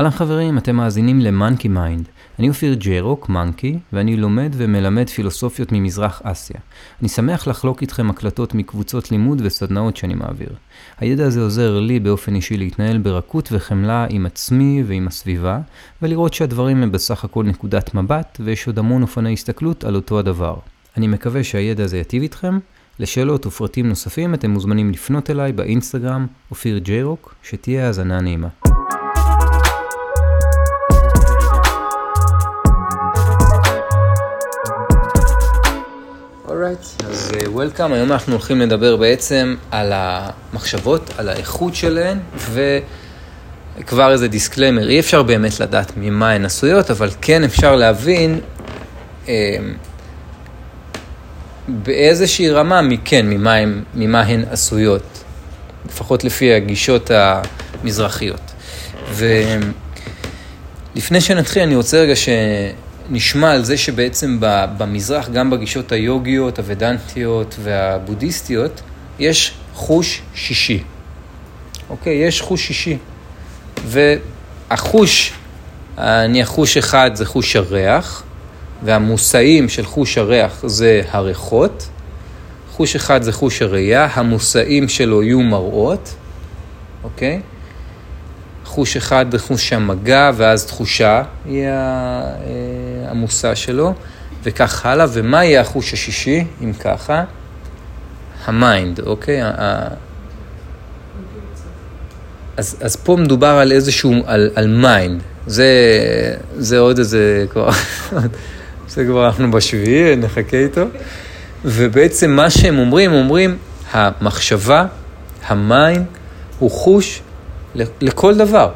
אהלן חברים, אתם מאזינים ל Monkey Mind. אני אופיר ג'רוק, Monkey, ואני לומד ומלמד פילוסופיות ממזרח אסיה. אני שמח לחלוק איתכם הקלטות מקבוצות לימוד וסדנאות שאני מעביר. הידע הזה עוזר לי באופן אישי להתנהל ברכות וחמלה עם עצמי ועם הסביבה, ולראות שהדברים הם בסך הכל נקודת מבט, ויש עוד המון אופני הסתכלות על אותו הדבר. אני מקווה שהידע הזה יטיב איתכם. לשאלות ופרטים נוספים אתם מוזמנים לפנות אליי באינסטגרם, אופיר ג'רוק, שתהיה האזנה נעימה. Alright, אז welcome, היום אנחנו הולכים לדבר בעצם על המחשבות, על האיכות שלהן, וכבר איזה disclaimer, אי אפשר באמת לדעת ממה הן עשויות, אבל כן אפשר להבין אה, באיזושהי רמה, כן, ממה, הם, ממה הן עשויות, לפחות לפי הגישות המזרחיות. ולפני שנתחיל, אני רוצה רגע ש... נשמע על זה שבעצם במזרח, גם בגישות היוגיות, הוודנטיות והבודהיסטיות, יש חוש שישי. אוקיי? יש חוש שישי. והחוש, נניח חוש אחד זה חוש הריח, והמושאים של חוש הריח זה הריחות. חוש אחד זה חוש הראייה, המושאים שלו יהיו מראות, אוקיי? חוש אחד זה חוש המגע, ואז תחושה היא אה, המושא שלו, וכך הלאה. ומה יהיה החוש השישי, אם ככה? ה mind, אוקיי? אז, אז פה מדובר על איזשהו, על, על mind. זה, זה עוד איזה, זה כבר אנחנו בשביעי, נחכה איתו. ובעצם מה שהם אומרים, אומרים, המחשבה, ה mind, הוא חוש לכל דבר.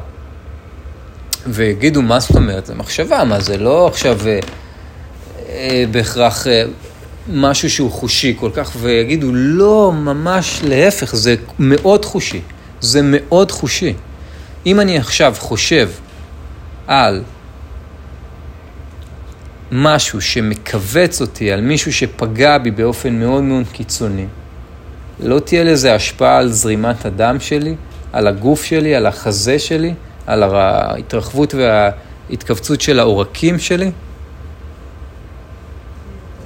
ויגידו, מה זאת אומרת? זה מחשבה, מה זה לא עכשיו אה, אה, בהכרח אה, משהו שהוא חושי כל כך, ויגידו, לא, ממש להפך, זה מאוד חושי. זה מאוד חושי. אם אני עכשיו חושב על משהו שמכווץ אותי, על מישהו שפגע בי באופן מאוד מאוד קיצוני, לא תהיה לזה השפעה על זרימת הדם שלי, על הגוף שלי, על החזה שלי, על ההתרחבות וההתכווצות של העורקים שלי?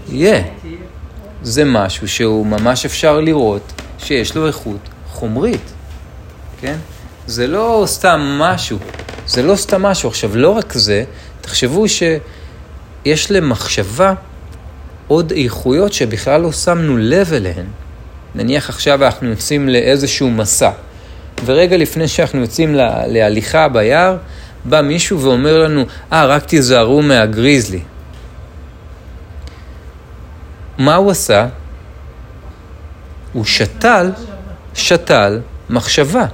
יהיה. זה משהו שהוא ממש אפשר לראות שיש לו איכות חומרית, כן? זה לא סתם משהו, זה לא סתם משהו. עכשיו, לא רק זה, תחשבו שיש למחשבה עוד איכויות שבכלל לא שמנו לב אליהן. נניח עכשיו אנחנו יוצאים לאיזשהו מסע. ורגע לפני שאנחנו יוצאים לה, להליכה ביער, בא מישהו ואומר לנו, אה, ah, רק תיזהרו מהגריזלי. מה הוא עשה? הוא שתל, שתל מחשבה.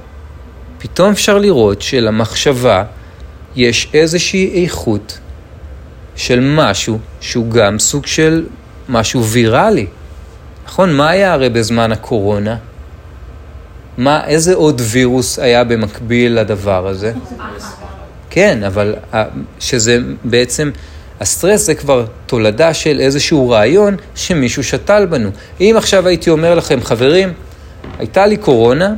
פתאום אפשר לראות שלמחשבה יש איזושהי איכות של משהו שהוא גם סוג של משהו ויראלי. נכון? מה היה הרי בזמן הקורונה? מה, איזה עוד וירוס היה במקביל לדבר הזה? כן, אבל שזה בעצם, הסטרס זה כבר תולדה של איזשהו רעיון שמישהו שתל בנו. אם עכשיו הייתי אומר לכם, חברים, הייתה לי קורונה,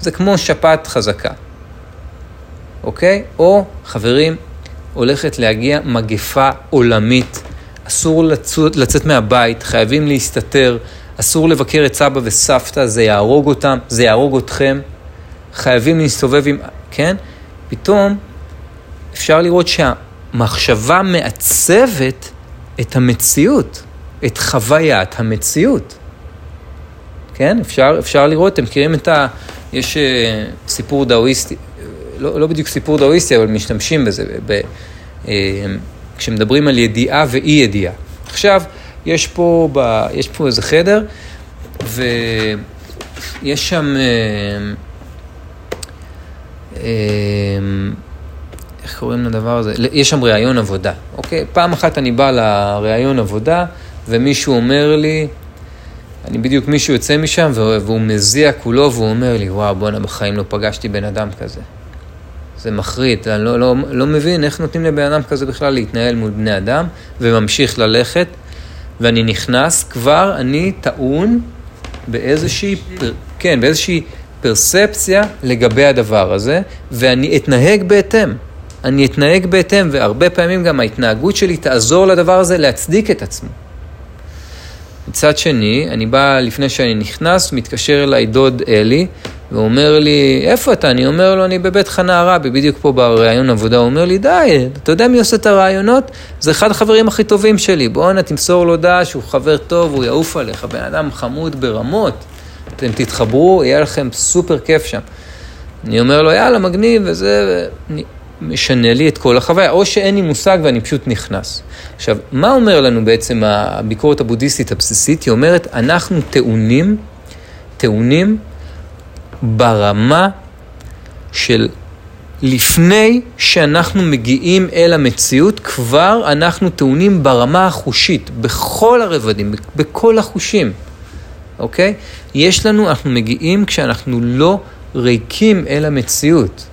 זה כמו שפעת חזקה, אוקיי? או, חברים, הולכת להגיע מגפה עולמית, אסור לצאת, לצאת מהבית, חייבים להסתתר, אסור לבקר את סבא וסבתא, זה יהרוג אותם, זה יהרוג אתכם. חייבים להסתובב עם... כן? פתאום אפשר לראות שהמחשבה מעצבת את המציאות, את חוויית המציאות. כן? אפשר, אפשר לראות, אתם מכירים את ה... יש uh, סיפור דאואיסטי, לא, לא בדיוק סיפור דאואיסטי, אבל משתמשים בזה, ב, uh, כשמדברים על ידיעה ואי ידיעה. עכשיו, יש פה, ב, יש פה איזה חדר, ויש שם... אה, אה, איך קוראים לדבר הזה? יש שם ראיון עבודה, אוקיי? פעם אחת אני בא לראיון עבודה, ומישהו אומר לי, אני בדיוק, מישהו יוצא משם, והוא מזיע כולו, והוא אומר לי, וואו, בואנה, בחיים לא פגשתי בן אדם כזה. זה מחריד, אני לא, לא, לא מבין איך נותנים לבן אדם כזה בכלל להתנהל מול בני אדם, וממשיך ללכת. ואני נכנס, כבר אני טעון באיזושהי, פר, כן, באיזושהי פרספציה לגבי הדבר הזה, ואני אתנהג בהתאם. אני אתנהג בהתאם, והרבה פעמים גם ההתנהגות שלי תעזור לדבר הזה להצדיק את עצמו. מצד שני, אני בא, לפני שאני נכנס, מתקשר אליי דוד אלי, ואומר לי, איפה אתה? אני אומר לו, אני בבית חנה הרבי, בדיוק פה בראיון עבודה. הוא אומר לי, די, אתה יודע מי עושה את הרעיונות? זה אחד החברים הכי טובים שלי. בואנה, תמסור לו דעה שהוא חבר טוב, הוא יעוף עליך, בן אדם חמוד ברמות. אתם תתחברו, יהיה לכם סופר כיף שם. אני אומר לו, יאללה, מגניב, וזה, משנה לי את כל החוויה, או שאין לי מושג ואני פשוט נכנס. עכשיו, מה אומר לנו בעצם הביקורת הבודהיסטית הבסיסית? היא אומרת, אנחנו טעונים, טעונים ברמה של לפני שאנחנו מגיעים אל המציאות, כבר אנחנו טעונים ברמה החושית, בכל הרבדים, בכל החושים, אוקיי? יש לנו, אנחנו מגיעים כשאנחנו לא ריקים אל המציאות.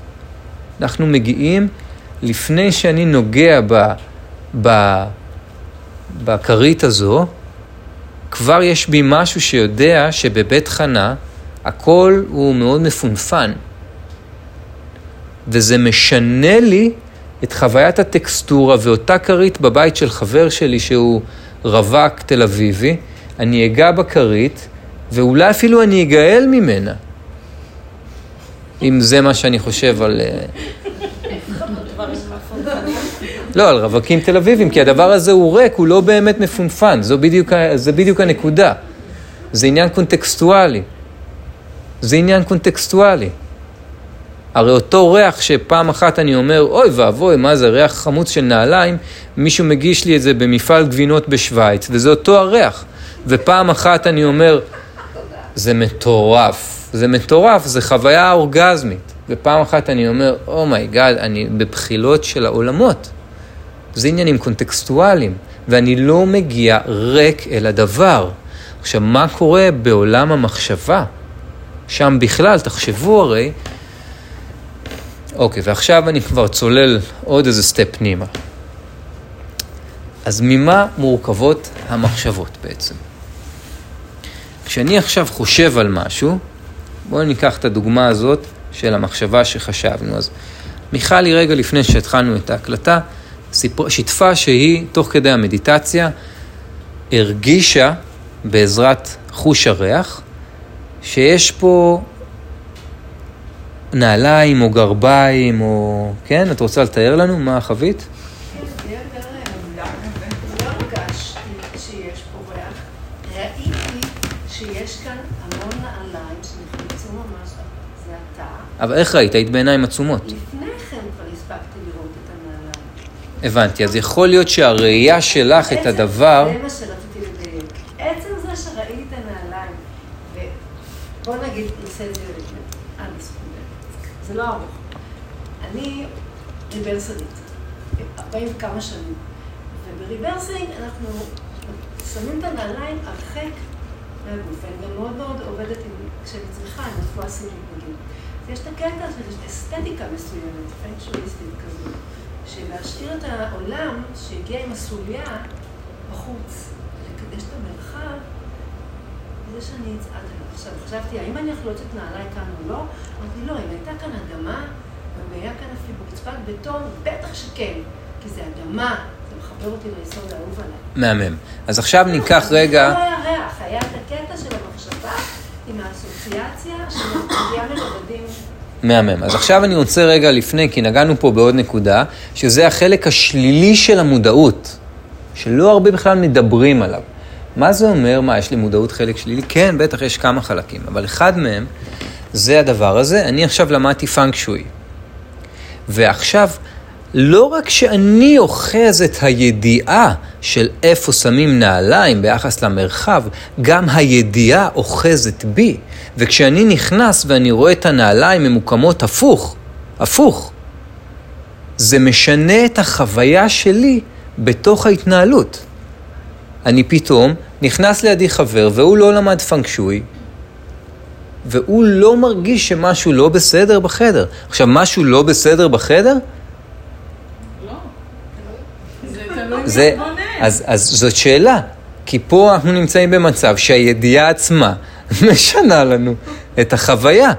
אנחנו מגיעים לפני שאני נוגע ב, ב, בכרית הזו, כבר יש בי משהו שיודע שבבית חנה הכל הוא מאוד מפונפן. וזה משנה לי את חוויית הטקסטורה ואותה כרית בבית של חבר שלי שהוא רווק תל אביבי, אני אגע בכרית ואולי אפילו אני אגאל ממנה. אם זה מה שאני חושב על... אה, לא, על רווקים תל אביבים, כי הדבר הזה הוא ריק, הוא לא באמת מפונפן, זו בדיוק, זה בדיוק הנקודה. זה עניין קונטקסטואלי. זה עניין קונטקסטואלי. הרי אותו ריח שפעם אחת אני אומר, אוי ואבוי, מה זה ריח חמוץ של נעליים, מישהו מגיש לי את זה במפעל גבינות בשוויץ, וזה אותו הריח. ופעם אחת אני אומר, זה מטורף, זה מטורף, זה חוויה אורגזמית. ופעם אחת אני אומר, oh my God, oh אני בבחילות של העולמות. זה עניינים קונטקסטואליים, ואני לא מגיע ריק אל הדבר. עכשיו, מה קורה בעולם המחשבה? שם בכלל, תחשבו הרי, אוקיי, ועכשיו אני כבר צולל עוד איזה step פנימה. אז ממה מורכבות המחשבות בעצם? כשאני עכשיו חושב על משהו, בואו ניקח את הדוגמה הזאת של המחשבה שחשבנו. אז מיכל היא רגע לפני שהתחלנו את ההקלטה, שיתפה שהיא, תוך כדי המדיטציה, הרגישה בעזרת חוש הריח, שיש פה נעליים או גרביים או... כן? את רוצה לתאר לנו מה חווית? אבל איך ראית? היית בעיניים עצומות. לפני כן כבר הספקתי לראות את הנעליים. הבנתי, אז יכול להיות שהראייה שלך את הדבר... זה מה שרציתי לדייק. עצם זה שראיתי את הנעליים, ובוא נגיד, נעשה את זה על לא ארוך. אני ריברסרית, 40 וכמה שנים, וב rebirthing אנחנו שמים את הנעליים הרחק מהגוף, ואני גם מאוד מאוד עובדת עם, כשאני צריכה, עם רפואה סינית נגיד. יש את הקטע של אסתטיקה מסוימת, פנקשוליסטית כזו, של להשאיר את העולם שהגיע עם הסוליה בחוץ, לקדש את המרחב, זה שאני אצעד עליו. עכשיו, חשבתי, האם אני יכולה לצאת נעליי כאן או לא? אמרתי, לא, אם הייתה כאן אדמה, אם היה כאן אפילו רצפת בטון, בטח שכן, כי זה אדמה, זה מחבר אותי ליסוד האהוב עליי. מהמם. אז עכשיו ניקח רגע... לא היה ריח, היה את הקטע של המחשבה. עם האסוציאציה שמגיעה מלבדים. מהמם. אז עכשיו אני רוצה רגע לפני, כי נגענו פה בעוד נקודה, שזה החלק השלילי של המודעות, שלא הרבה בכלל מדברים עליו. מה זה אומר? מה, יש לי מודעות חלק שלילי? כן, בטח יש כמה חלקים, אבל אחד מהם זה הדבר הזה. אני עכשיו למדתי פאנק שוי. ועכשיו, לא רק שאני אוחז את הידיעה של איפה שמים נעליים ביחס למרחב, גם הידיעה אוחזת בי. וכשאני נכנס ואני רואה את הנעליים ממוקמות הפוך, הפוך, זה משנה את החוויה שלי בתוך ההתנהלות. אני פתאום נכנס לידי חבר והוא לא למד פנקשוי, והוא לא מרגיש שמשהו לא בסדר בחדר. עכשיו, משהו לא בסדר בחדר? זה, אז, אז זאת שאלה, כי פה אנחנו נמצאים במצב שהידיעה עצמה משנה לנו את החוויה.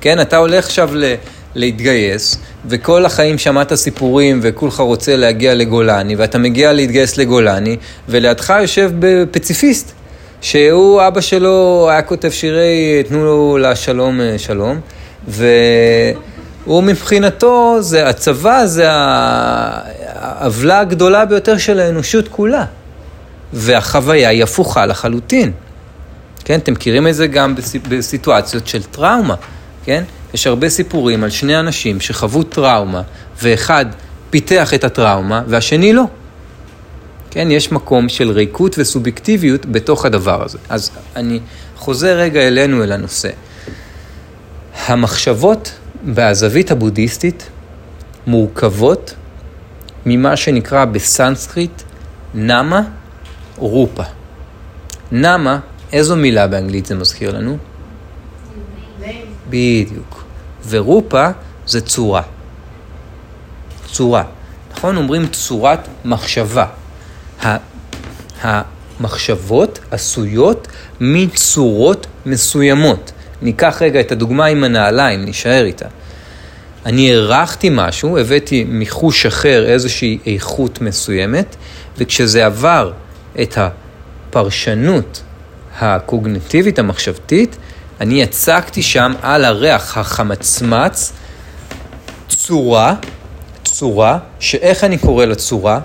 כן, אתה הולך עכשיו ל, להתגייס, וכל החיים שמעת סיפורים וכולך רוצה להגיע לגולני, ואתה מגיע להתגייס לגולני, ולידך יושב פציפיסט, שהוא, אבא שלו היה כותב שירי תנו לו לשלום שלום, והוא מבחינתו, זה, הצבא זה העוולה הגדולה ביותר של האנושות כולה, והחוויה היא הפוכה לחלוטין. כן, אתם מכירים את זה גם בסיטואציות של טראומה, כן? יש הרבה סיפורים על שני אנשים שחוו טראומה, ואחד פיתח את הטראומה והשני לא. כן, יש מקום של ריקות וסובייקטיביות בתוך הדבר הזה. אז אני חוזר רגע אלינו, אל הנושא. המחשבות בזווית הבודהיסטית מורכבות ממה שנקרא בסנסקריט נמה רופה. נמה, איזו מילה באנגלית זה מזכיר לנו? בדיוק. ורופה זה צורה. צורה. נכון? אומרים צורת מחשבה. המחשבות עשויות מצורות מסוימות. ניקח רגע את הדוגמה עם הנעליים, נשאר איתה. אני הערכתי משהו, הבאתי מחוש אחר איזושהי איכות מסוימת, וכשזה עבר את הפרשנות הקוגנטיבית המחשבתית, אני הצגתי שם על הריח החמצמץ צורה, צורה, שאיך אני קורא לצורה?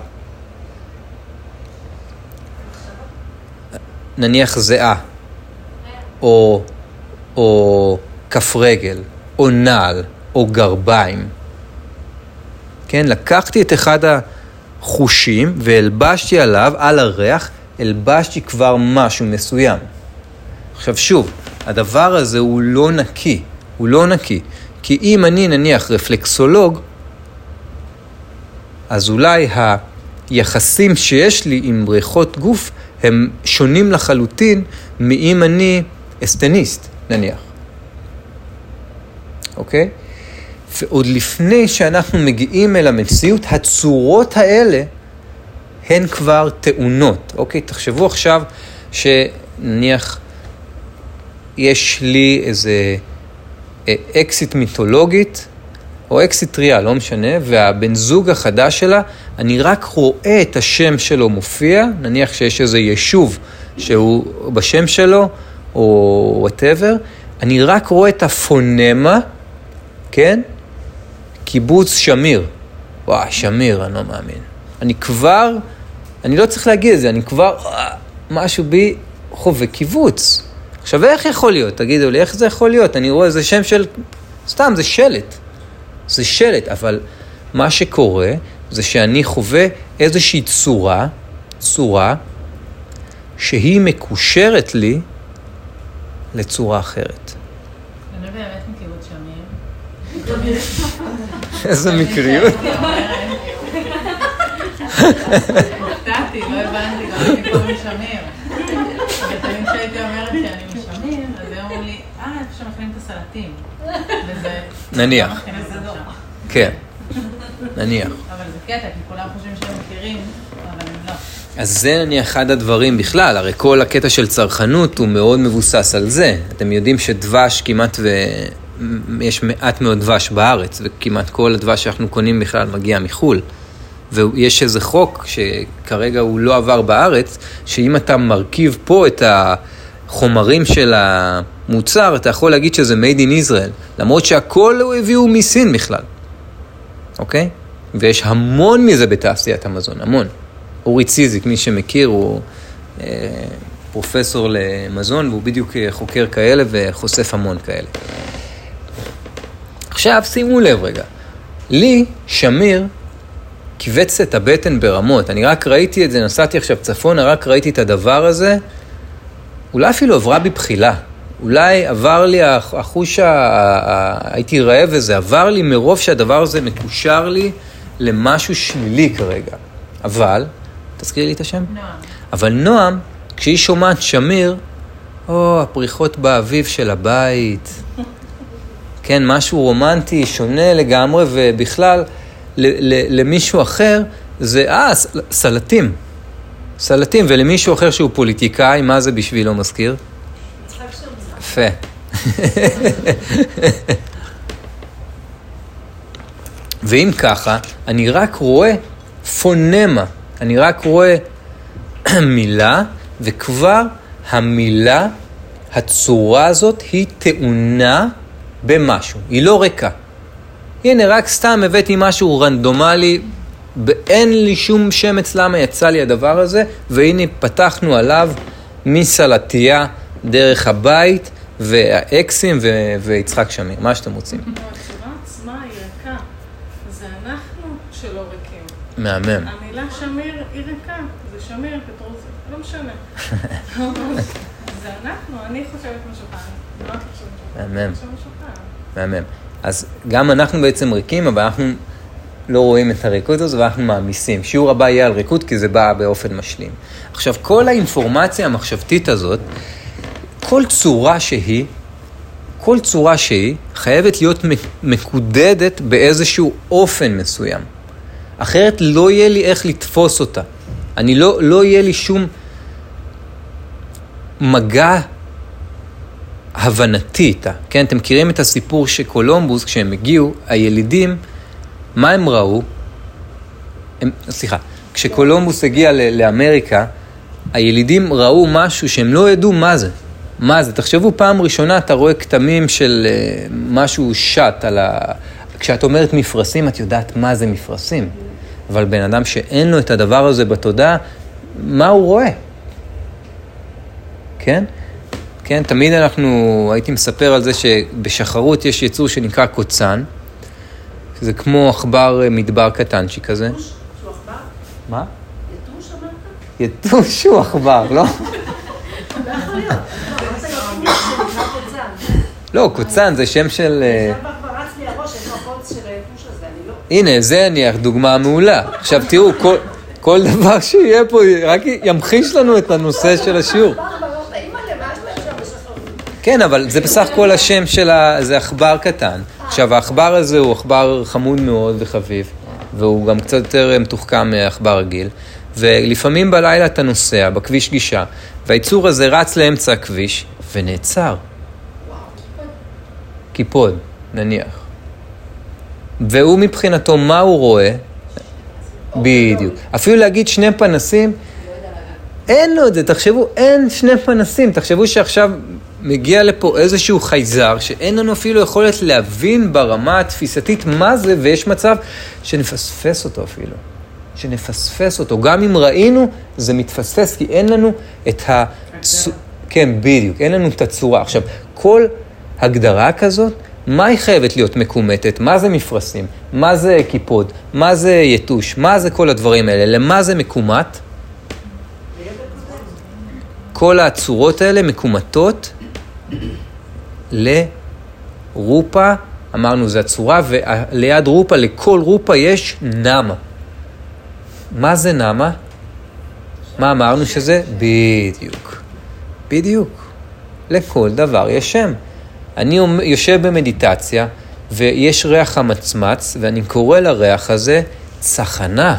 נניח זיעה, או, או כף רגל, או נעל, או גרביים. כן, לקחתי את אחד החושים והלבשתי עליו, על הריח, הלבשתי כבר משהו מסוים. עכשיו שוב, הדבר הזה הוא לא נקי, הוא לא נקי. כי אם אני נניח רפלקסולוג, אז אולי היחסים שיש לי עם בריכות גוף הם שונים לחלוטין מאם אני אסטניסט, נניח. אוקיי? ועוד לפני שאנחנו מגיעים אל המציאות, הצורות האלה הן כבר טעונות. אוקיי? תחשבו עכשיו שנניח יש לי איזה אה, אקסית מיתולוגית, או אקסית טריה, לא משנה, והבן זוג החדש שלה, אני רק רואה את השם שלו מופיע, נניח שיש איזה יישוב שהוא בשם שלו, או whatever, אני רק רואה את הפונמה, כן? קיבוץ שמיר. וואי, שמיר, אני לא מאמין. אני כבר, אני לא צריך להגיד את זה, אני כבר, משהו בי חווה קיבוץ. עכשיו, איך יכול להיות? תגידו לי, איך זה יכול להיות? אני רואה איזה שם של... סתם, זה שלט. זה שלט, אבל מה שקורה זה שאני חווה איזושהי צורה, צורה, שהיא מקושרת לי לצורה אחרת. שמיר. איזה מקריות. הופתעתי, לא הבנתי, גם אני קוראים שמיר. ותמיד כשהייתי אומרת שאני משמיר, אז הם אומרים לי, אה, איפה שמכינים את הסלטים. וזה... נניח. כן, נניח. אבל זה קטע, כי כולם חושבים שהם מכירים, אבל הם לא. אז זה נניח אחד הדברים בכלל, הרי כל הקטע של צרכנות הוא מאוד מבוסס על זה. אתם יודעים שדבש כמעט ו... יש מעט מאוד דבש בארץ, וכמעט כל הדבש שאנחנו קונים בכלל מגיע מחו"ל. ויש איזה חוק שכרגע הוא לא עבר בארץ, שאם אתה מרכיב פה את החומרים של המוצר, אתה יכול להגיד שזה made in Israel, למרות שהכל הוא הביאו מסין בכלל, אוקיי? ויש המון מזה בתעשיית המזון, המון. אורי ציזיק, מי שמכיר, הוא אה, פרופסור למזון, והוא בדיוק אה, חוקר כאלה וחושף המון כאלה. עכשיו, שימו לב רגע, לי, שמיר, כיווץ את הבטן ברמות. אני רק ראיתי את זה, נסעתי עכשיו צפונה, רק ראיתי את הדבר הזה, אולי אפילו עברה בי בחילה. אולי עבר לי החוש. הייתי רעב וזה עבר לי מרוב שהדבר הזה מקושר לי למשהו שלילי כרגע. אבל, תזכירי לי את השם? נועם. אבל נועם, כשהיא שומעת שמיר, או, הפריחות באביב של הבית. כן, משהו רומנטי, שונה לגמרי, ובכלל, למישהו אחר, זה, אה, סלטים. סלטים, ולמישהו אחר שהוא פוליטיקאי, מה זה בשבילו מזכיר? יפה. ואם ככה, אני רק רואה פונמה, אני רק רואה מילה, וכבר המילה, הצורה הזאת, היא טעונה במשהו, היא לא ריקה. הנה, רק סתם הבאתי משהו רנדומלי, ואין לי שום שמץ למה יצא לי הדבר הזה, והנה פתחנו עליו מסלטייה דרך הבית, והאקסים ו- ויצחק שמיר, מה שאתם רוצים. הצורה עצמה היא ריקה. זה אנחנו שלא ריקים. מהמם. המילה שמיר היא ריקה. זה שמיר, פטרוזי, לא משנה. זה אנחנו, אני חושבת משהו אחר. לא. מהמם. מהמם. אז גם אנחנו בעצם ריקים, אבל אנחנו לא רואים את הריקות הזו ואנחנו מעמיסים. שיעור הבא יהיה על ריקות כי זה בא באופן משלים. עכשיו, כל האינפורמציה המחשבתית הזאת, כל צורה שהיא, כל צורה שהיא, חייבת להיות מקודדת באיזשהו אופן מסוים. אחרת לא יהיה לי איך לתפוס אותה. אני לא, לא יהיה לי שום מגע הבנתי איתה. כן, אתם מכירים את הסיפור שקולומבוס, כשהם הגיעו, הילידים, מה הם ראו? הם, סליחה, כשקולומבוס הגיע לאמריקה, הילידים ראו משהו שהם לא ידעו מה זה. מה זה? תחשבו, פעם ראשונה אתה רואה כתמים של uh, משהו שט על ה... כשאת אומרת מפרשים, את יודעת מה זה מפרשים. אבל בן אדם שאין לו את הדבר הזה בתודעה, מה הוא רואה? כן? כן, תמיד אנחנו, הייתי מספר על זה שבשחרות יש יצור שנקרא קוצן, שזה כמו עכבר אה, מדבר קטנצ'י כזה. יתוש? שהוא עכבר? מה? יתוש אמרת? יתוש הוא עכבר, לא? לא יכול להיות. לא, אמרת יתוש שנקרא קוצן. לא, קוצן זה שם של... אה, עכשיו כבר רץ לי הראש, איפה הקוץ של היתוש הזה, אני לא... הנה, זה נניח דוגמה מעולה. עכשיו תראו, כל, כל דבר שיהיה פה רק ימחיש לנו את הנושא של השיעור. כן, אבל זה בסך הכל השם של ה... זה עכבר קטן. עכשיו, העכבר הזה הוא עכבר חמוד מאוד וחביב, והוא גם קצת יותר מתוחכם מעכבר רגיל. ולפעמים בלילה אתה נוסע בכביש גישה, והיצור הזה רץ לאמצע הכביש ונעצר. קיפוד, נניח. והוא מבחינתו, מה הוא רואה? בדיוק. אפילו להגיד שני פנסים, אין לו את זה, תחשבו, אין שני פנסים, תחשבו שעכשיו מגיע לפה איזשהו חייזר, שאין לנו אפילו יכולת להבין ברמה התפיסתית מה זה, ויש מצב שנפספס אותו אפילו. שנפספס אותו. גם אם ראינו, זה מתפספס, כי אין לנו את ה... כן, בדיוק, אין לנו את הצורה. עכשיו, כל הגדרה כזאת, מה היא חייבת להיות מקומטת? מה זה מפרשים? מה זה קיפוד? מה זה יתוש? מה זה כל הדברים האלה? למה זה מקומט? כל הצורות האלה מקומטות לרופה, אמרנו זה הצורה, וליד רופה, לכל רופה יש נמה. מה זה נמה? מה אמרנו שזה? בדיוק. בדיוק. לכל דבר יש שם. אני יושב במדיטציה, ויש ריח המצמץ, ואני קורא לריח הזה צחנה.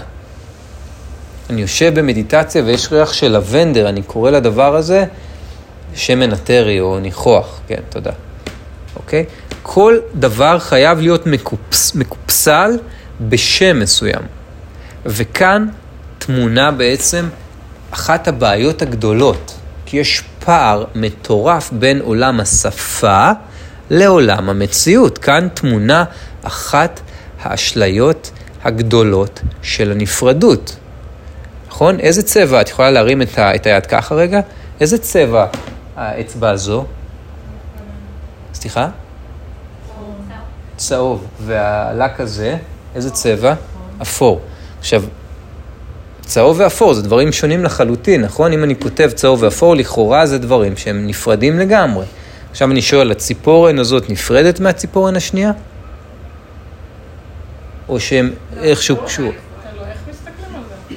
אני יושב במדיטציה ויש ריח של לבנדר, אני קורא לדבר הזה שמן הטרי או ניחוח, כן, תודה. אוקיי? כל דבר חייב להיות מקופס, מקופסל בשם מסוים. וכאן תמונה בעצם אחת הבעיות הגדולות, כי יש פער מטורף בין עולם השפה לעולם המציאות. כאן תמונה אחת האשליות הגדולות של הנפרדות. נכון? איזה צבע, את יכולה להרים את, ה, את היד ככה רגע? איזה צבע האצבע הזו? סליחה? צהוב. והלק הזה, איזה צבע? אפור. עכשיו, צהוב ואפור זה דברים שונים לחלוטין, נכון? אם אני כותב צהוב ואפור, לכאורה זה דברים שהם נפרדים לגמרי. עכשיו אני שואל, הציפורן הזאת נפרדת מהציפורן השנייה? או שהם איכשהו קשור? תלוי איך מסתכלים על זה.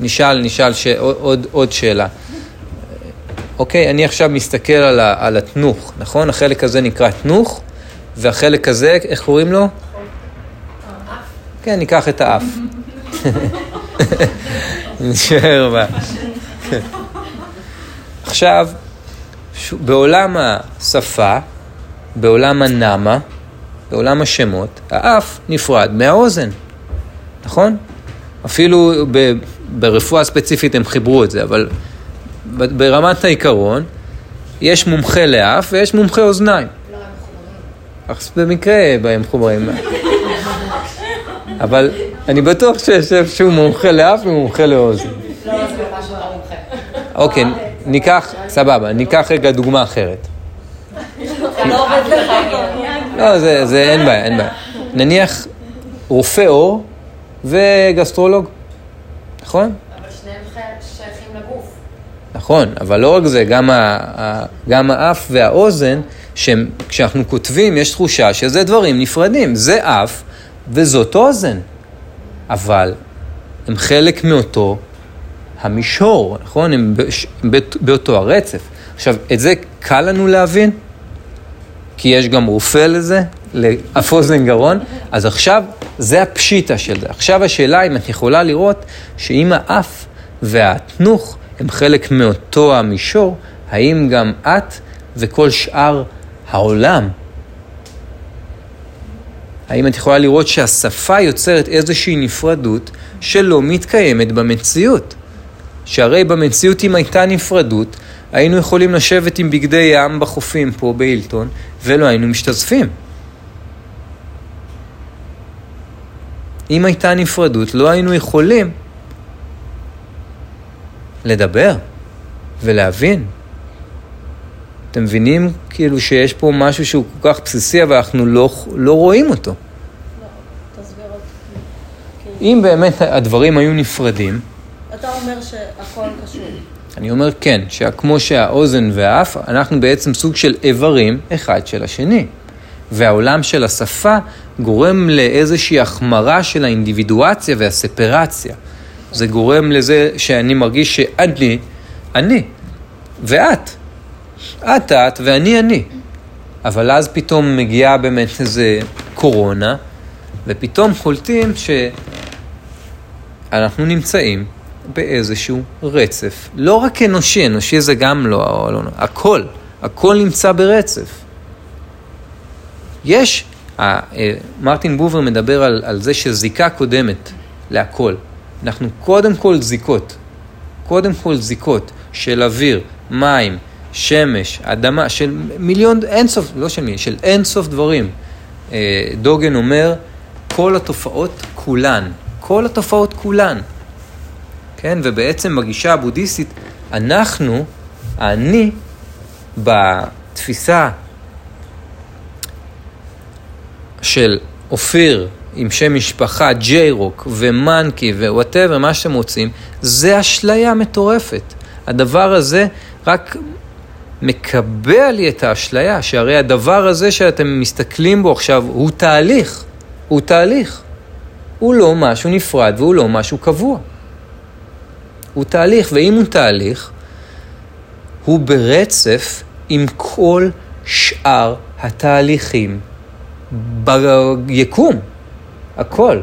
נשאל, נשאל, ש... עוד, עוד שאלה. אוקיי, אני עכשיו מסתכל על, ה... על התנוך, נכון? החלק הזה נקרא תנוך, והחלק הזה, איך קוראים לו? כן, ניקח את האף. נשאר בה. עכשיו, בעולם השפה, בעולם הנמה, בעולם השמות, האף נפרד מהאוזן, נכון? אפילו ב, ברפואה ספציפית הם חיברו את זה, אבל ברמת העיקרון, יש מומחה לאף ויש מומחה אוזניים. לא, הם מחוברים. אז במקרה בהם מחוברים. אבל אני בטוח שיש איזשהו מומחה לאף ומומחה לאוזן. לא. אוקיי, ניקח, סבבה, ניקח רגע דוגמה אחרת. לא זה, זה אין בעיה, אין בעיה. נניח רופא עור וגסטרולוג, נכון? אבל שניהם ח- שייכים לגוף. נכון, אבל לא רק זה, גם, ה, ה, גם האף והאוזן, שהם, כשאנחנו כותבים, יש תחושה שזה דברים נפרדים. זה אף וזאת אוזן. אבל הם חלק מאותו המישור, נכון? הם באותו הרצף. עכשיו, את זה קל לנו להבין, כי יש גם רופא לזה, לאף אוזן גרון, אז עכשיו זה הפשיטה של זה. עכשיו השאלה אם את יכולה לראות שאם האף והתנוך הם חלק מאותו המישור, האם גם את וכל שאר העולם, האם את יכולה לראות שהשפה יוצרת איזושהי נפרדות שלא מתקיימת במציאות? שהרי במציאות אם הייתה נפרדות, היינו יכולים לשבת עם בגדי ים בחופים פה בהילטון, ולא היינו משתזפים. אם הייתה נפרדות, לא היינו יכולים לדבר ולהבין. אתם מבינים כאילו שיש פה משהו שהוא כל כך בסיסי, אבל אנחנו לא, לא רואים אותו. אם באמת הדברים היו נפרדים, אתה אומר שהכל קשור. אני אומר כן, שכמו שהאוזן והאף, אנחנו בעצם סוג של איברים אחד של השני. והעולם של השפה גורם לאיזושהי החמרה של האינדיבידואציה והספרציה. זה גורם לזה שאני מרגיש שאני, אני, ואת. את את ואני אני. אבל אז פתאום מגיעה באמת איזה קורונה, ופתאום קולטים שאנחנו נמצאים באיזשהו רצף. לא רק אנושי, אנושי זה גם לא, לא, לא הכל, הכל נמצא ברצף. יש, אה, מרטין בובר מדבר על, על זה שזיקה קודמת להכל. אנחנו קודם כל זיקות, קודם כל זיקות של אוויר, מים, שמש, אדמה, של מיליון, אינסוף, לא של מי, של אינסוף דברים. אה, דוגן אומר, כל התופעות כולן, כל התופעות כולן. כן? ובעצם בגישה הבודהיסטית, אנחנו, האני, בתפיסה של אופיר עם שם משפחה, ג'יי-רוק ו Monkey ו whatever, מה שאתם רוצים, זה אשליה מטורפת. הדבר הזה רק מקבע לי את האשליה, שהרי הדבר הזה שאתם מסתכלים בו עכשיו הוא תהליך, הוא תהליך. הוא לא משהו נפרד והוא לא משהו קבוע. הוא תהליך, ואם הוא תהליך, הוא ברצף עם כל שאר התהליכים ביקום. הכל.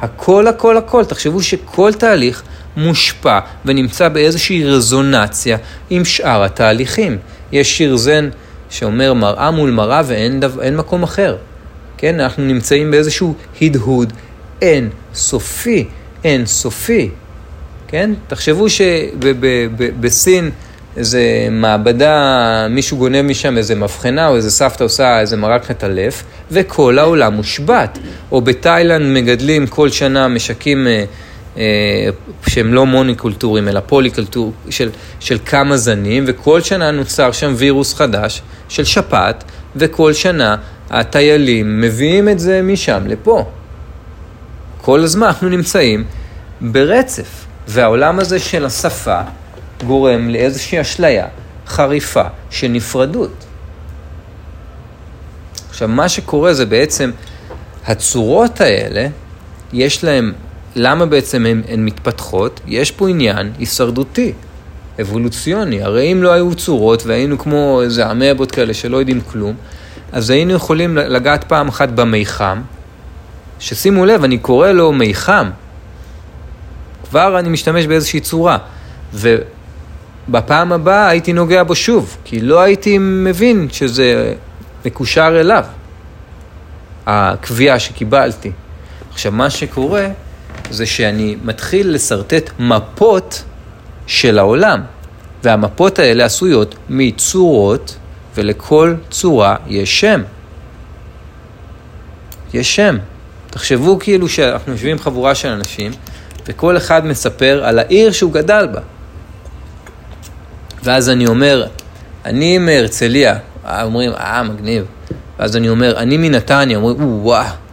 הכל, הכל, הכל. תחשבו שכל תהליך מושפע ונמצא באיזושהי רזונציה עם שאר התהליכים. יש שיר זן שאומר מראה מול מראה ואין דו, מקום אחר. כן, אנחנו נמצאים באיזשהו הדהוד אין סופי, אין סופי. כן? תחשבו שבסין איזה מעבדה, מישהו גונב משם איזה מבחנה או איזה סבתא עושה איזה מרק עטלף וכל העולם מושבת. או בתאילנד מגדלים כל שנה משקים אה, שהם לא מוניקולטורים אלא פוליקולטור של, של כמה זנים וכל שנה נוצר שם וירוס חדש של שפעת וכל שנה הטיילים מביאים את זה משם לפה. כל הזמן אנחנו נמצאים ברצף. והעולם הזה של השפה גורם לאיזושהי אשליה חריפה של נפרדות. עכשיו, מה שקורה זה בעצם, הצורות האלה, יש להן, למה בעצם הן, הן מתפתחות? יש פה עניין הישרדותי, אבולוציוני. הרי אם לא היו צורות והיינו כמו איזה אמבות כאלה שלא יודעים כלום, אז היינו יכולים לגעת פעם אחת במיחם, ששימו לב, אני קורא לו מיחם, כבר אני משתמש באיזושהי צורה. ובפעם הבאה הייתי נוגע בו שוב, כי לא הייתי מבין שזה מקושר אליו. הקביעה שקיבלתי. עכשיו, מה שקורה זה שאני מתחיל לשרטט מפות של העולם, והמפות האלה עשויות מצורות, ולכל צורה יש שם. יש שם. תחשבו כאילו שאנחנו יושבים חבורה של אנשים, וכל אחד מספר על העיר שהוא גדל בה. ואז אני אומר, אני מהרצליה, אומרים, אה, מגניב. ואז אני אומר, אני מנתניה, אומרים, וואו.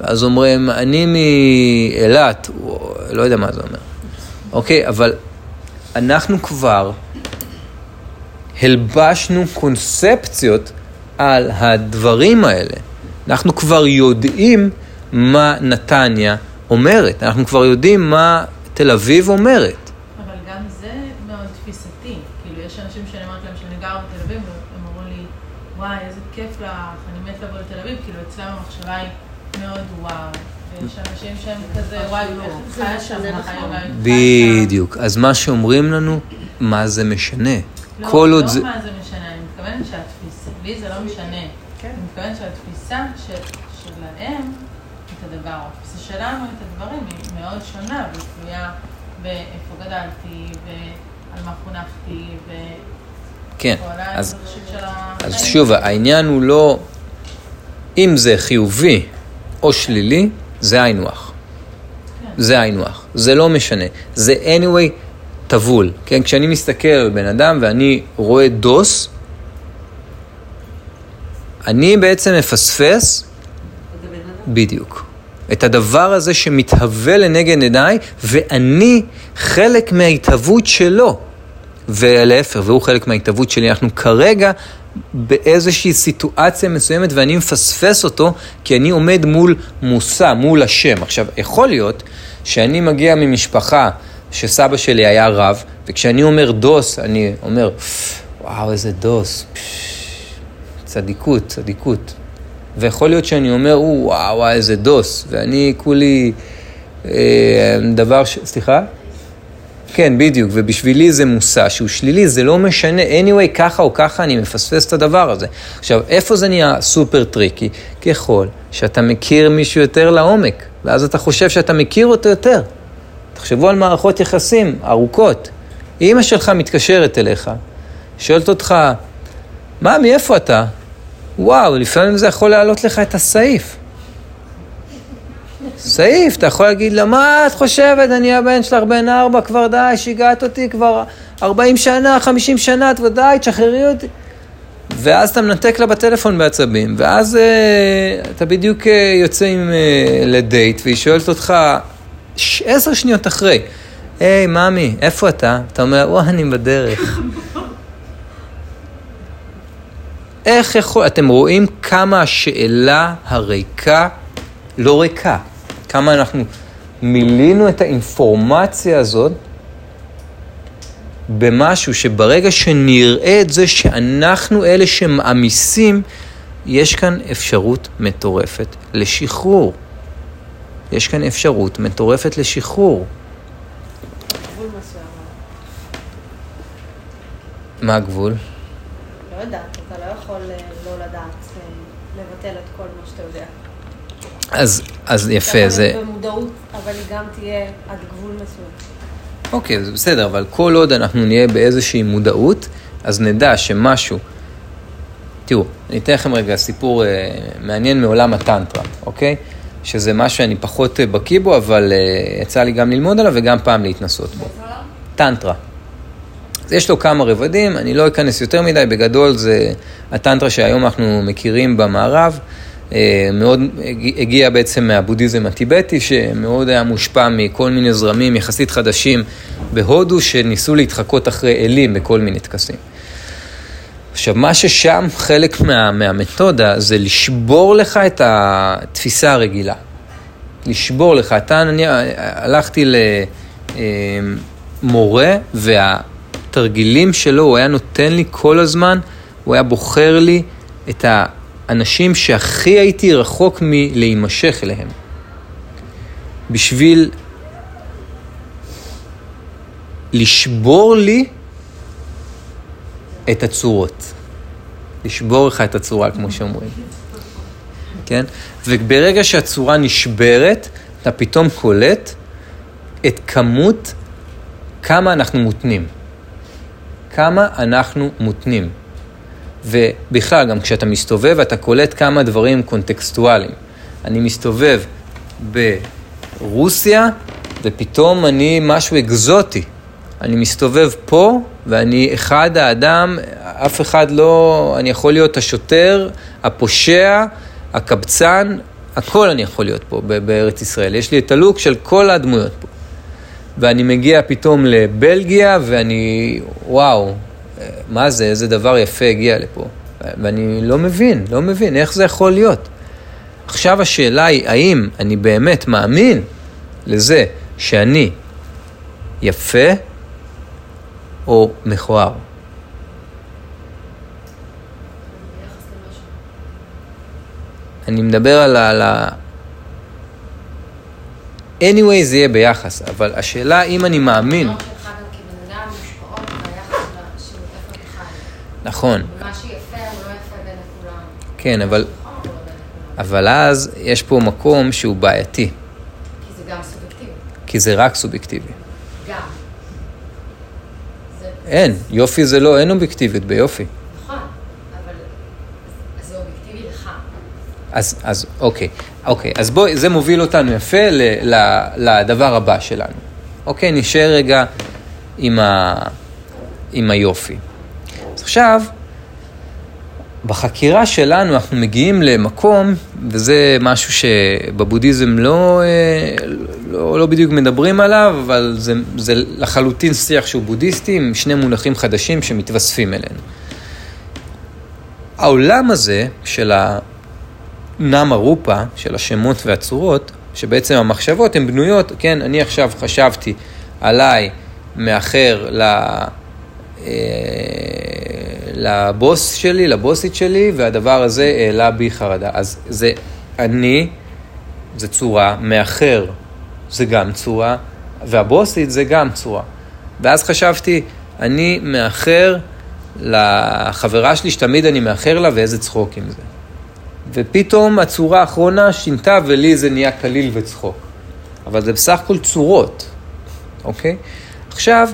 ואז אומרים, אני מאילת, לא יודע מה זה אומר. אוקיי, אבל אנחנו כבר הלבשנו קונספציות על הדברים האלה. אנחנו כבר יודעים מה נתניה אומרת, אנחנו כבר יודעים מה תל אביב אומרת. כאילו, וואי, איזה כיף לך, אני מת לבוא לתל אביב, כאילו, אצלם המחשבה היא מאוד וואו. ויש אנשים שהם כזה, וואי, איך זה חיה שם. חיה בבית בדיוק. אז מה שאומרים לנו, מה זה משנה? לא, כל עוד לא זה... מה זה משנה, אני מתכוונת שהתפיסה, לי זה לא משנה. כן. אני מתכוונת שהתפיסה שלהם את הדבר, התפיסה שלנו את הדברים היא מאוד שונה ותלויה באיפה גדלתי ועל מה חונכתי וכל כן, אז. אז שוב, העניין הוא לא... אם זה חיובי או שלילי, זה היינו הך. זה היינו הך. זה לא משנה. זה anyway טבול. כן? כשאני מסתכל על בן אדם ואני רואה דוס, אני בעצם מפספס. בדיוק. את הדבר הזה שמתהווה לנגד עיניי, ואני חלק מההתהוות שלו. ולהפך, והוא חלק מההתהוות שלי. אנחנו כרגע באיזושהי סיטואציה מסוימת ואני מפספס אותו כי אני עומד מול מושא, מול השם. עכשיו, יכול להיות שאני מגיע ממשפחה שסבא שלי היה רב, וכשאני אומר דוס, אני אומר, וואו, איזה דוס, צדיקות, צדיקות. ויכול להיות שאני אומר, וואו, איזה דוס, ואני כולי אה, דבר ש... סליחה? כן, בדיוק, ובשבילי זה מושא שהוא שלילי, זה לא משנה, anyway, ככה או ככה אני מפספס את הדבר הזה. עכשיו, איפה זה נהיה סופר טריקי? ככל שאתה מכיר מישהו יותר לעומק, ואז אתה חושב שאתה מכיר אותו יותר. תחשבו על מערכות יחסים ארוכות. אימא שלך מתקשרת אליך, שואלת אותך, מה, מאיפה אתה? וואו, לפעמים זה יכול להעלות לך את הסעיף. סעיף, אתה יכול להגיד לה, מה את חושבת, אני הבן שלך בן ארבע, כבר די, שיגעת אותי כבר 40 שנה, 50 שנה, את ודאי, תשחררי אותי. ואז אתה מנתק לה בטלפון בעצבים, ואז אה, אתה בדיוק אה, יוצא עם, אה, לדייט, והיא שואלת אותך עשר שניות אחרי, היי, ממי, איפה אתה? אתה אומר, וואי, אני בדרך. איך יכול, אתם רואים כמה השאלה הריקה לא ריקה, כמה אנחנו מילינו את האינפורמציה הזאת במשהו שברגע שנראה את זה שאנחנו אלה שמעמיסים, יש כאן אפשרות מטורפת לשחרור. יש כאן אפשרות מטורפת לשחרור. מה הגבול? לא יודעת, אתה לא יכול אה, לא לדעת, אה, לבטל את כל מה שאתה יודע. אז, אז יפה, זה... במודעות, אבל היא גם תהיה עד גבול מסוים. אוקיי, זה בסדר, אבל כל עוד אנחנו נהיה באיזושהי מודעות, אז נדע שמשהו... תראו, אני אתן לכם רגע סיפור אה, מעניין מעולם הטנטרה, אוקיי? שזה משהו שאני פחות אה, בקיא בו, אבל אה, יצא לי גם ללמוד עליו וגם פעם להתנסות בו. טנטרה. אז יש לו כמה רבדים, אני לא אכנס יותר מדי, בגדול זה הטנטרה שהיום אנחנו מכירים במערב. אה, מאוד הגיע- בעצם מהבודהיזם הטיבטי, שמאוד היה מושפע מכל מיני זרמים יחסית חדשים בהודו, שניסו להתחקות אחרי אלים בכל מיני טקסים. עכשיו, מה ששם חלק מה, מהמתודה זה לשבור לך את התפיסה הרגילה. לשבור לך. אתה, אני הלכתי למורה, והתרגילים שלו, הוא היה נותן לי כל הזמן, הוא היה בוחר לי את האנשים שהכי הייתי רחוק מלהימשך אליהם. בשביל לשבור לי את הצורות. לשבור לך את הצורה, כמו שאומרים. כן? וברגע שהצורה נשברת, אתה פתאום קולט את כמות, כמה אנחנו מותנים. כמה אנחנו מותנים. ובכלל, גם כשאתה מסתובב, אתה קולט כמה דברים קונטקסטואליים. אני מסתובב ברוסיה, ופתאום אני משהו אקזוטי. אני מסתובב פה, ואני אחד האדם, אף אחד לא... אני יכול להיות השוטר, הפושע, הקבצן, הכל אני יכול להיות פה בארץ ישראל. יש לי את הלוק של כל הדמויות פה. ואני מגיע פתאום לבלגיה, ואני, וואו, מה זה, איזה דבר יפה הגיע לפה. ואני לא מבין, לא מבין, איך זה יכול להיות. עכשיו השאלה היא, האם אני באמת מאמין לזה שאני יפה או מכוער? אני מדבר על ה... על ה... anyway זה יהיה ביחס, אבל השאלה אם אני מאמין... לא שלך גם כבן אדם מושפעות מהיחס של איפה אתה חי. נכון, ומה שיפה הוא לא יפה בין לכולם. כן, אבל, נכון, לא. אבל אז יש פה מקום שהוא בעייתי, כי זה גם סובייקטיבי. כי זה רק סובייקטיבי. גם. זה אין, יופי זה לא, אין אובייקטיביות ביופי. נכון, אבל זה אובייקטיבי לך. אז, אז אוקיי, אוקיי, אז בואי, זה מוביל אותנו יפה ל, ל, לדבר הבא שלנו. אוקיי, נשאר רגע עם, ה, עם היופי. עכשיו, בחקירה שלנו אנחנו מגיעים למקום, וזה משהו שבבודהיזם לא, אה, לא, לא בדיוק מדברים עליו, אבל זה, זה לחלוטין שיח שהוא בודהיסטי עם שני מונחים חדשים שמתווספים אלינו. העולם הזה של הנאמה רופה, של השמות והצורות, שבעצם המחשבות הן בנויות, כן, אני עכשיו חשבתי עליי מאחר ל... אה, לבוס שלי, לבוסית שלי, והדבר הזה העלה בי חרדה. אז זה אני, זה צורה, מאחר זה גם צורה, והבוסית זה גם צורה. ואז חשבתי, אני מאחר לחברה שלי שתמיד אני מאחר לה ואיזה צחוק עם זה. ופתאום הצורה האחרונה שינתה ולי זה נהיה קליל וצחוק. אבל זה בסך הכל צורות, אוקיי? עכשיו,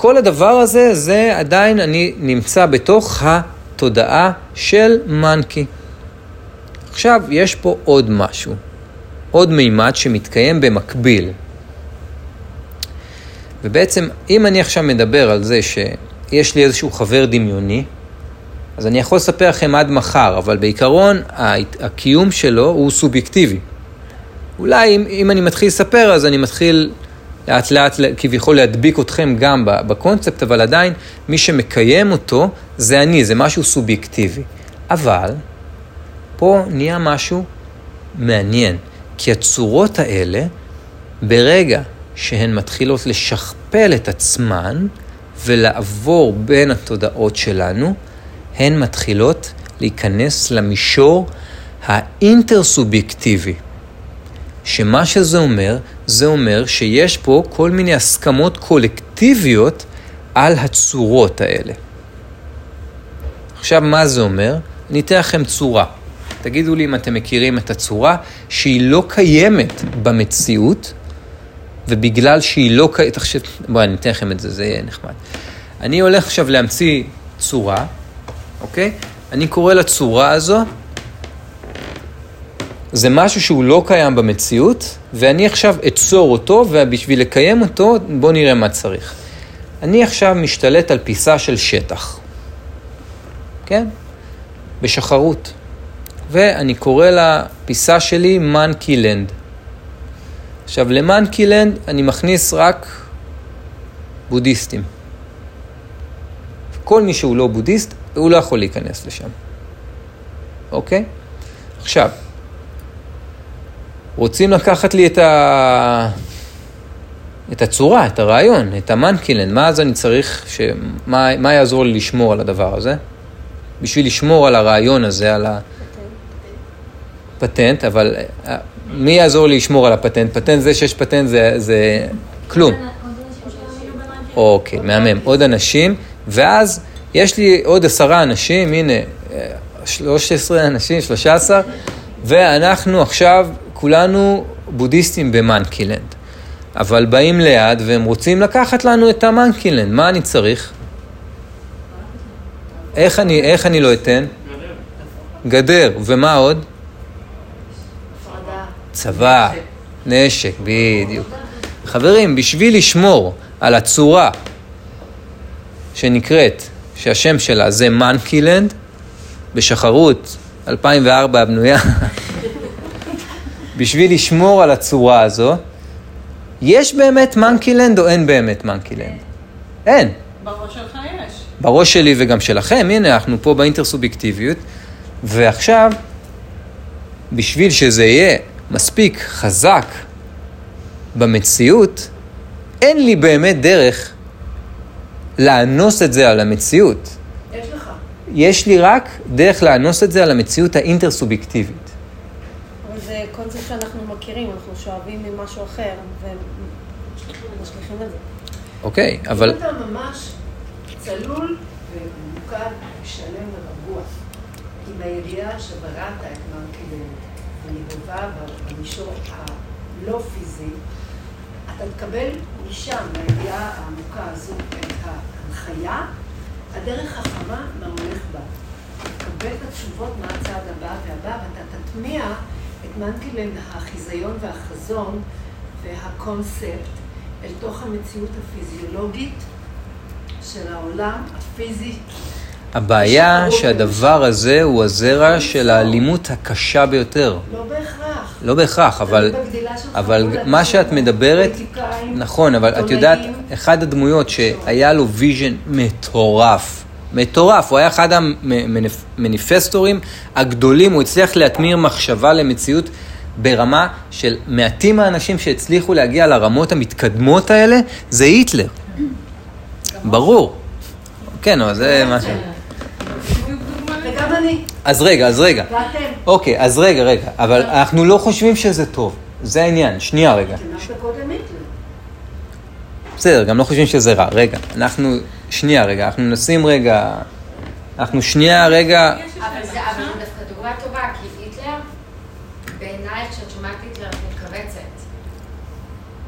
כל הדבר הזה, זה עדיין אני נמצא בתוך התודעה של מנקי. עכשיו, יש פה עוד משהו, עוד מימד שמתקיים במקביל. ובעצם, אם אני עכשיו מדבר על זה שיש לי איזשהו חבר דמיוני, אז אני יכול לספר לכם עד מחר, אבל בעיקרון הקיום שלו הוא סובייקטיבי. אולי אם, אם אני מתחיל לספר, אז אני מתחיל לאט לאט כביכול להדביק אתכם גם בקונספט, אבל עדיין מי שמקיים אותו זה אני, זה משהו סובייקטיבי. אבל פה נהיה משהו מעניין, כי הצורות האלה, ברגע שהן מתחילות לשכפל את עצמן ולעבור בין התודעות שלנו, הן מתחילות להיכנס למישור האינטרסובייקטיבי. שמה שזה אומר, זה אומר שיש פה כל מיני הסכמות קולקטיביות על הצורות האלה. עכשיו, מה זה אומר? אני אתן לכם צורה. תגידו לי אם אתם מכירים את הצורה שהיא לא קיימת במציאות, ובגלל שהיא לא קיימת, תחשב, בואי, אני אתן לכם את זה, זה יהיה נחמד. אני הולך עכשיו להמציא צורה, אוקיי? אני קורא לצורה הזו זה משהו שהוא לא קיים במציאות, ואני עכשיו אצור אותו, ובשביל לקיים אותו, בואו נראה מה צריך. אני עכשיו משתלט על פיסה של שטח, כן? בשחרות. ואני קורא לפיסה שלי מנקי לנד. עכשיו, למנקי לנד אני מכניס רק בודהיסטים. כל מי שהוא לא בודהיסט, הוא לא יכול להיכנס לשם. אוקיי? עכשיו, רוצים לקחת לי את, ה... את הצורה, את הרעיון, את המנקילן, מה אז אני צריך, ש... מה, מה יעזור לי לשמור על הדבר הזה? בשביל לשמור על הרעיון הזה, על הפטנט, אבל אה, מי יעזור לי לשמור על הפטנט? פטנט זה שיש פטנט זה, זה כלום. אוקיי, מהמם. עוד אנשים, ואז יש לי עוד עשרה אנשים, הנה, 13 אנשים, 13, ואנחנו עכשיו כולנו בודהיסטים במנקילנד. אבל באים ליד והם רוצים לקחת לנו את המנקילנד, מה אני צריך? איך אני, איך אני לא אתן? גדר, ומה עוד? צבא, נשק, בדיוק. חברים, בשביל לשמור על הצורה שנקראת, שהשם שלה זה מנקילנד, בשחרות 2004 הבנויה, בשביל לשמור על הצורה הזו, יש באמת מנקילנד או אין באמת מנקילנד? אין. בראש שלך יש. בראש שלי וגם שלכם, הנה אנחנו פה באינטרסובייקטיביות, ועכשיו, בשביל שזה יהיה מספיק חזק במציאות, אין לי באמת דרך לאנוס את זה על המציאות. יש לך. יש לי רק דרך לאנוס את זה על המציאות האינטרסובייקטיבית. זה קונספט שאנחנו מכירים, אנחנו שואבים ממשהו אחר ומשליכים את זה. אוקיי, אבל... אם אתה ממש צלול וממוקד, שלם ורגוע, עם הידיעה שבראת את מנקילן וניבובה במישור הלא פיזי, אתה תקבל משם, מהידיעה העמוקה הזו, את ההנחיה, הדרך החכמה, מה הולך בה. תקבל את התשובות מה הצעד הבא והבא, ואתה תטמיע את מנקילן החיזיון והחזון והקונספט אל תוך המציאות הפיזיולוגית של העולם הפיזי. הבעיה שהדבר הזה הוא הזרע של האלימות הקשה ביותר. לא בהכרח. לא בהכרח, אבל, אבל מה. שאת מדברת, נכון, אבל את. יודעת, אחד הדמויות שהיה לו vision מטורף, מטורף, הוא היה אחד ה manifestors הגדולים, הוא הצליח להתמיר מחשבה למציאות ברמה של מעטים האנשים שהצליחו להגיע לרמות המתקדמות האלה, זה היטלר. ברור. כן, אבל זה משהו. אז רגע, אז רגע. אוקיי, אז רגע, רגע. אבל אנחנו לא חושבים שזה טוב. זה העניין. שנייה רגע. בסדר, גם לא חושבים שזה רע. רגע, אנחנו... שנייה רגע, אנחנו נשים רגע... אנחנו שנייה רגע... אבל? זה דווקא דוגמה טובה, כי היטלר, בעיניי כשאת שומעת היטלר את מתכווצת.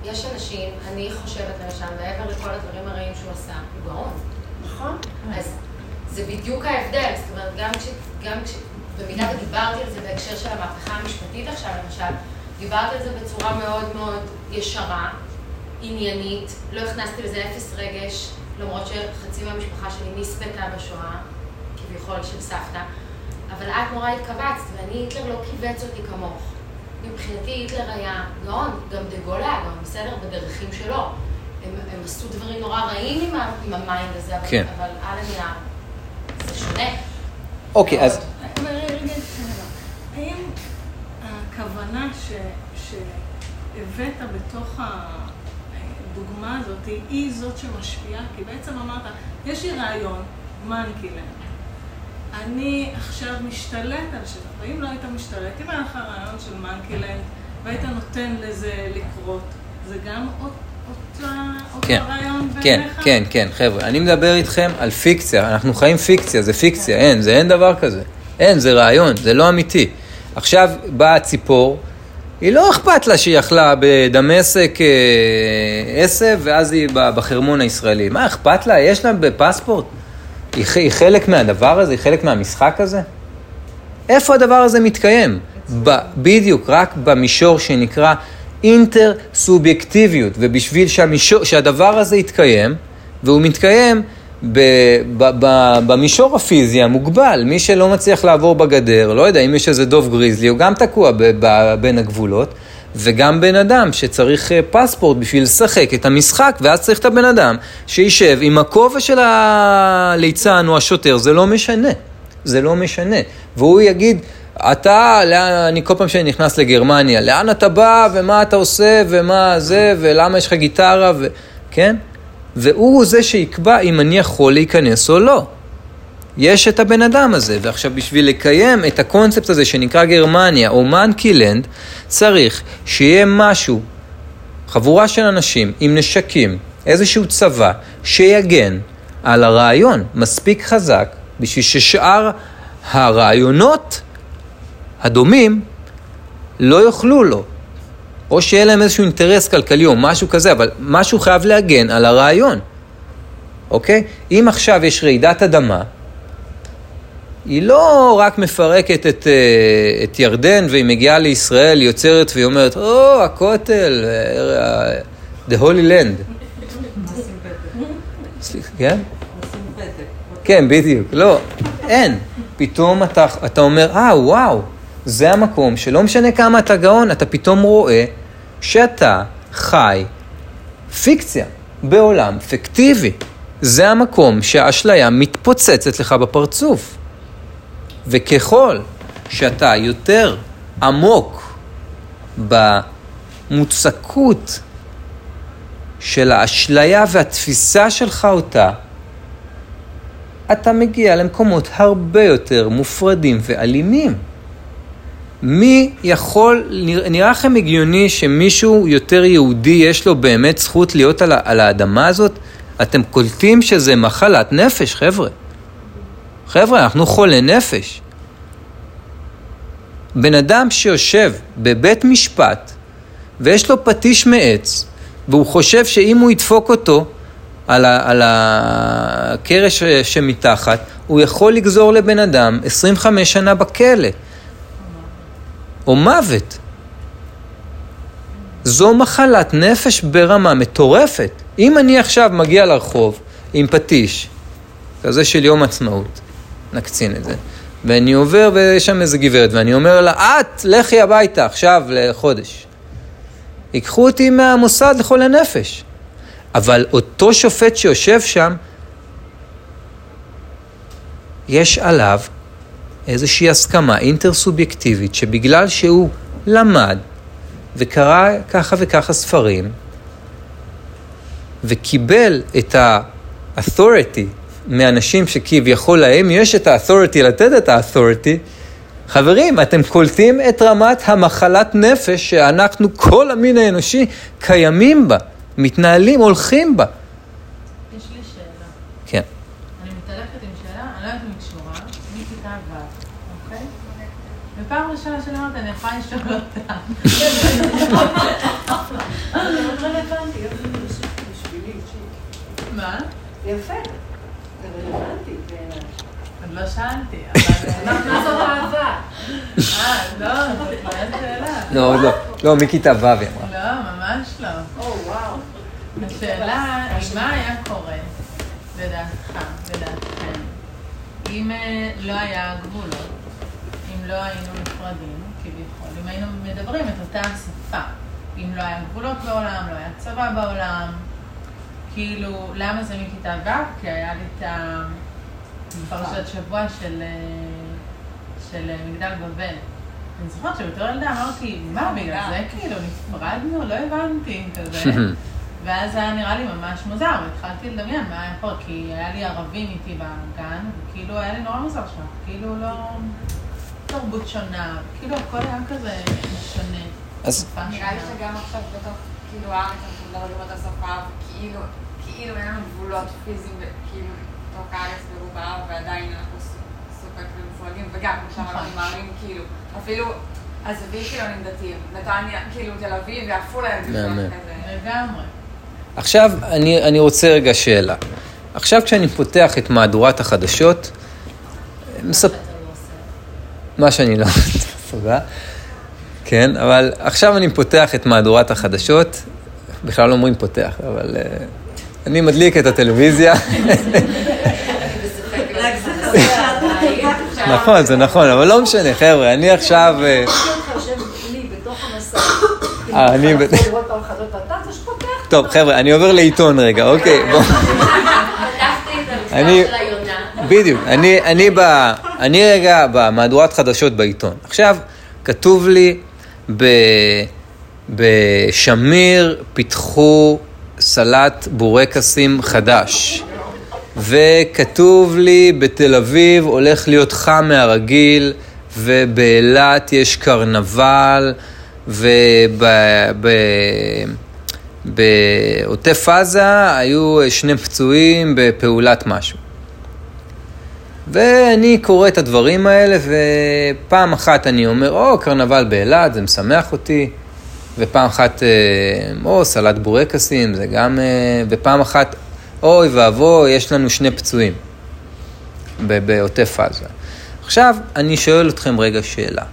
יש אנשים, אני חושבת למשל, מעבר לכל הדברים הרעים שהוא עשה, הוא גאון. נכון? אז זה בדיוק ההבדל, זאת אומרת, גם כש... גם כש... במידה ודיברתי על זה בהקשר של המהפכה המשפטית עכשיו, למשל, דיברתי על זה בצורה מאוד מאוד ישרה, עניינית, לא הכנסתי לזה אפס רגש, למרות שחצי מהמשפחה שלי נספתה בשואה, כביכול של סבתא, אבל את נורא התכווצת, ואני, היטלר לא כיווץ אותי כמוך. מבחינתי היטלר היה גאון, גם דה גול היה גאון, בסדר? בדרכים שלו. הם, הם עשו דברים נורא רעים עם, ה- עם המיינד הזה, אבל, כן. אבל על הנייר זה שונה. אוקיי, אז... האם הכוונה ש- שהבאת בתוך הדוגמה הזאת היא זאת שמשפיעה? כי בעצם אמרת, יש לי רעיון, מנקילן. אני עכשיו משתלט על שטח, ואם לא היית משתלט, אם היה לך רעיון של מנקילן והיית נותן לזה לקרות, זה גם אותו כן, כן? כן, כן, חבר'ה, אני מדבר איתכם על פיקציה, אנחנו חיים פיקציה, זה פיקציה, אין, זה אין דבר כזה. אין, זה רעיון, זה לא אמיתי. עכשיו באה ציפור, היא לא אכפת לה שהיא אכלה בדמשק אה, עשב, ואז היא בחרמון הישראלי. מה אכפת לה? יש לה בפספורט. היא חלק מהדבר הזה? היא חלק מהמשחק הזה? איפה הדבר הזה מתקיים? ב, בדיוק, רק במישור שנקרא אינטר-סובייקטיביות, ובשביל שהמישור, שהדבר הזה יתקיים, והוא מתקיים במישור הפיזי המוגבל, מי שלא מצליח לעבור בגדר, לא יודע אם יש איזה דוב גריזלי, הוא גם תקוע בין הגבולות, וגם בן אדם שצריך אה, פספורט בשביל לשחק את המשחק, ואז צריך את הבן אדם שישב עם הכובע של הליצן או השוטר, זה לא משנה. זה לא משנה. והוא יגיד, אתה, לאן, אני כל פעם שאני נכנס לגרמניה, לאן אתה בא, ומה אתה עושה, ומה זה, ולמה יש לך גיטרה, ו... כן? והוא זה שיקבע אם אני יכול להיכנס או לא. יש את הבן אדם הזה, ועכשיו בשביל לקיים את הקונספט הזה שנקרא גרמניה או מנקילנד, צריך שיהיה משהו, חבורה של אנשים עם נשקים, איזשהו צבא, שיגן על הרעיון מספיק חזק בשביל ששאר הרעיונות הדומים לא יאכלו לו. או שיהיה להם איזשהו אינטרס כלכלי או משהו כזה, אבל משהו חייב להגן על הרעיון, אוקיי? אם עכשיו יש רעידת אדמה, היא לא רק מפרקת את, אה, את ירדן והיא מגיעה לישראל, היא יוצרת והיא אומרת, או, oh, הכותל, אה, the holy land. כן? כן, בדיוק. לא, אין. פתאום אתה, אתה אומר, אה, וואו, זה המקום שלא משנה כמה אתה גאון, אתה פתאום רואה שאתה חי פיקציה בעולם פיקטיבי. זה המקום שהאשליה מתפוצצת לך בפרצוף. וככל שאתה יותר עמוק במוצקות של האשליה והתפיסה שלך אותה, אתה מגיע למקומות הרבה יותר מופרדים ואלימים. מי יכול, נראה לכם הגיוני שמישהו יותר יהודי יש לו באמת זכות להיות על, על האדמה הזאת? אתם קולטים שזה מחלת נפש, חבר'ה. חבר'ה, אנחנו חולי נפש. בן אדם שיושב בבית משפט ויש לו פטיש מעץ והוא חושב שאם הוא ידפוק אותו על, על הקרש שמתחת, הוא יכול לגזור לבן אדם 25 שנה בכלא. או מוות. זו מחלת נפש ברמה מטורפת. אם אני עכשיו מגיע לרחוב עם פטיש, כזה של יום עצמאות, נקצין את זה, ואני עובר ויש שם איזה גברת, ואני אומר לה, את, לכי הביתה עכשיו לחודש. ייקחו אותי מהמוסד לחולי נפש. אבל אותו שופט שיושב שם, יש עליו איזושהי הסכמה אינטרסובייקטיבית שבגלל שהוא למד וקרא ככה וככה ספרים וקיבל את ה-authority מאנשים שכביכול להם יש את ה-authority לתת את ה-authority, חברים, אתם קולטים את רמת המחלת נפש שאנחנו, כל המין האנושי, קיימים בה, מתנהלים, הולכים בה. יש לי שאלה. כן. אני מתהלכת עם שאלה, אני לא יודעת אם היא קשורה, מכיתה ו', אוקיי? ופעם ראשונה שאני אומרת, אני יכולה לשאול אותה. זה מאוד רלוונטי, יופי, בשבילי אישית. מה? יפה, זה רלוונטי בעיניי. עוד לא שאלתי, אבל... אנחנו נעשות אהבה. אה, לא, זאת לא שאלה. לא, עוד לא. לא, מכיתה ו' היא אמרה. לא, ממש לא. או, וואו. השאלה היא מה היה קורה, לדעתך, לדעתכם, אם אה, לא היה גבולות, אם לא היינו נפרדים, היינו מדברים את אותה השפה, אם לא היה גבולות בעולם, לא היה צבא בעולם, כאילו, למה זה מכיתה ו'? כי היה לי את הפרשת שבוע של, אה, של אה, מגדל בבל. אני זוכרת שבתור ילדה אמרתי, מה, בגלל זה כאילו נפרדנו? לא הבנתי, כזה. ואז היה נראה לי ממש מוזר, והתחלתי לדמיין מה היה קורה, כי היה לי ערבים איתי בגן, וכאילו היה לי נורא מוזר שם, כאילו לא... תרבות שונה, כאילו הכל היה כזה שונה. אז- נראה לי. שגם עכשיו בתוך, כאילו, הארץ אנחנו מדברים אותה שפה, וכאילו, כאילו אין לנו גבולות פיזיים, כאילו, בתוך הארץ ברובה, ועדיין אנחנו ס- סופק ומפולגים, וגם, כמו שאמרנו, נכון. עם הערים, כאילו, אפילו, עזבי חילונים דתיים, נתניה, כאילו, תל אביב ועפולה. לגמרי. עכשיו, אני, אני רוצה רגע שאלה. עכשיו כשאני פותח את מהדורת החדשות, מספ... מה שאני לא... תודה. כן, אבל עכשיו אני פותח את מהדורת החדשות, בכלל לא אומרים פותח, אבל uh, אני מדליק את הטלוויזיה. נכון, זה נכון, אבל לא משנה, חבר'ה, אני עכשיו... אה. אה, אני... טוב, חבר'ה, אני עובר לעיתון רגע, אוקיי, בואו. בדיוק. אני, אני, ב, אני רגע במהדורת חדשות בעיתון. עכשיו, כתוב לי, ב, בשמיר פיתחו סלט בורקסים חדש. וכתוב לי, בתל אביב הולך להיות חם מהרגיל, ובאילת יש קרנבל, ובעוטף עזה היו שני פצועים בפעולת משהו. ואני קורא את הדברים האלה, ופעם אחת אני אומר, או, קרנבל באילת, זה משמח אותי, ופעם אחת, אה, או, סלט בורקסים, זה גם, אה, ופעם אחת, אוי ואבוי, יש לנו שני פצועים בעוטף עזה. עכשיו, אני שואל אתכם רגע שאלה,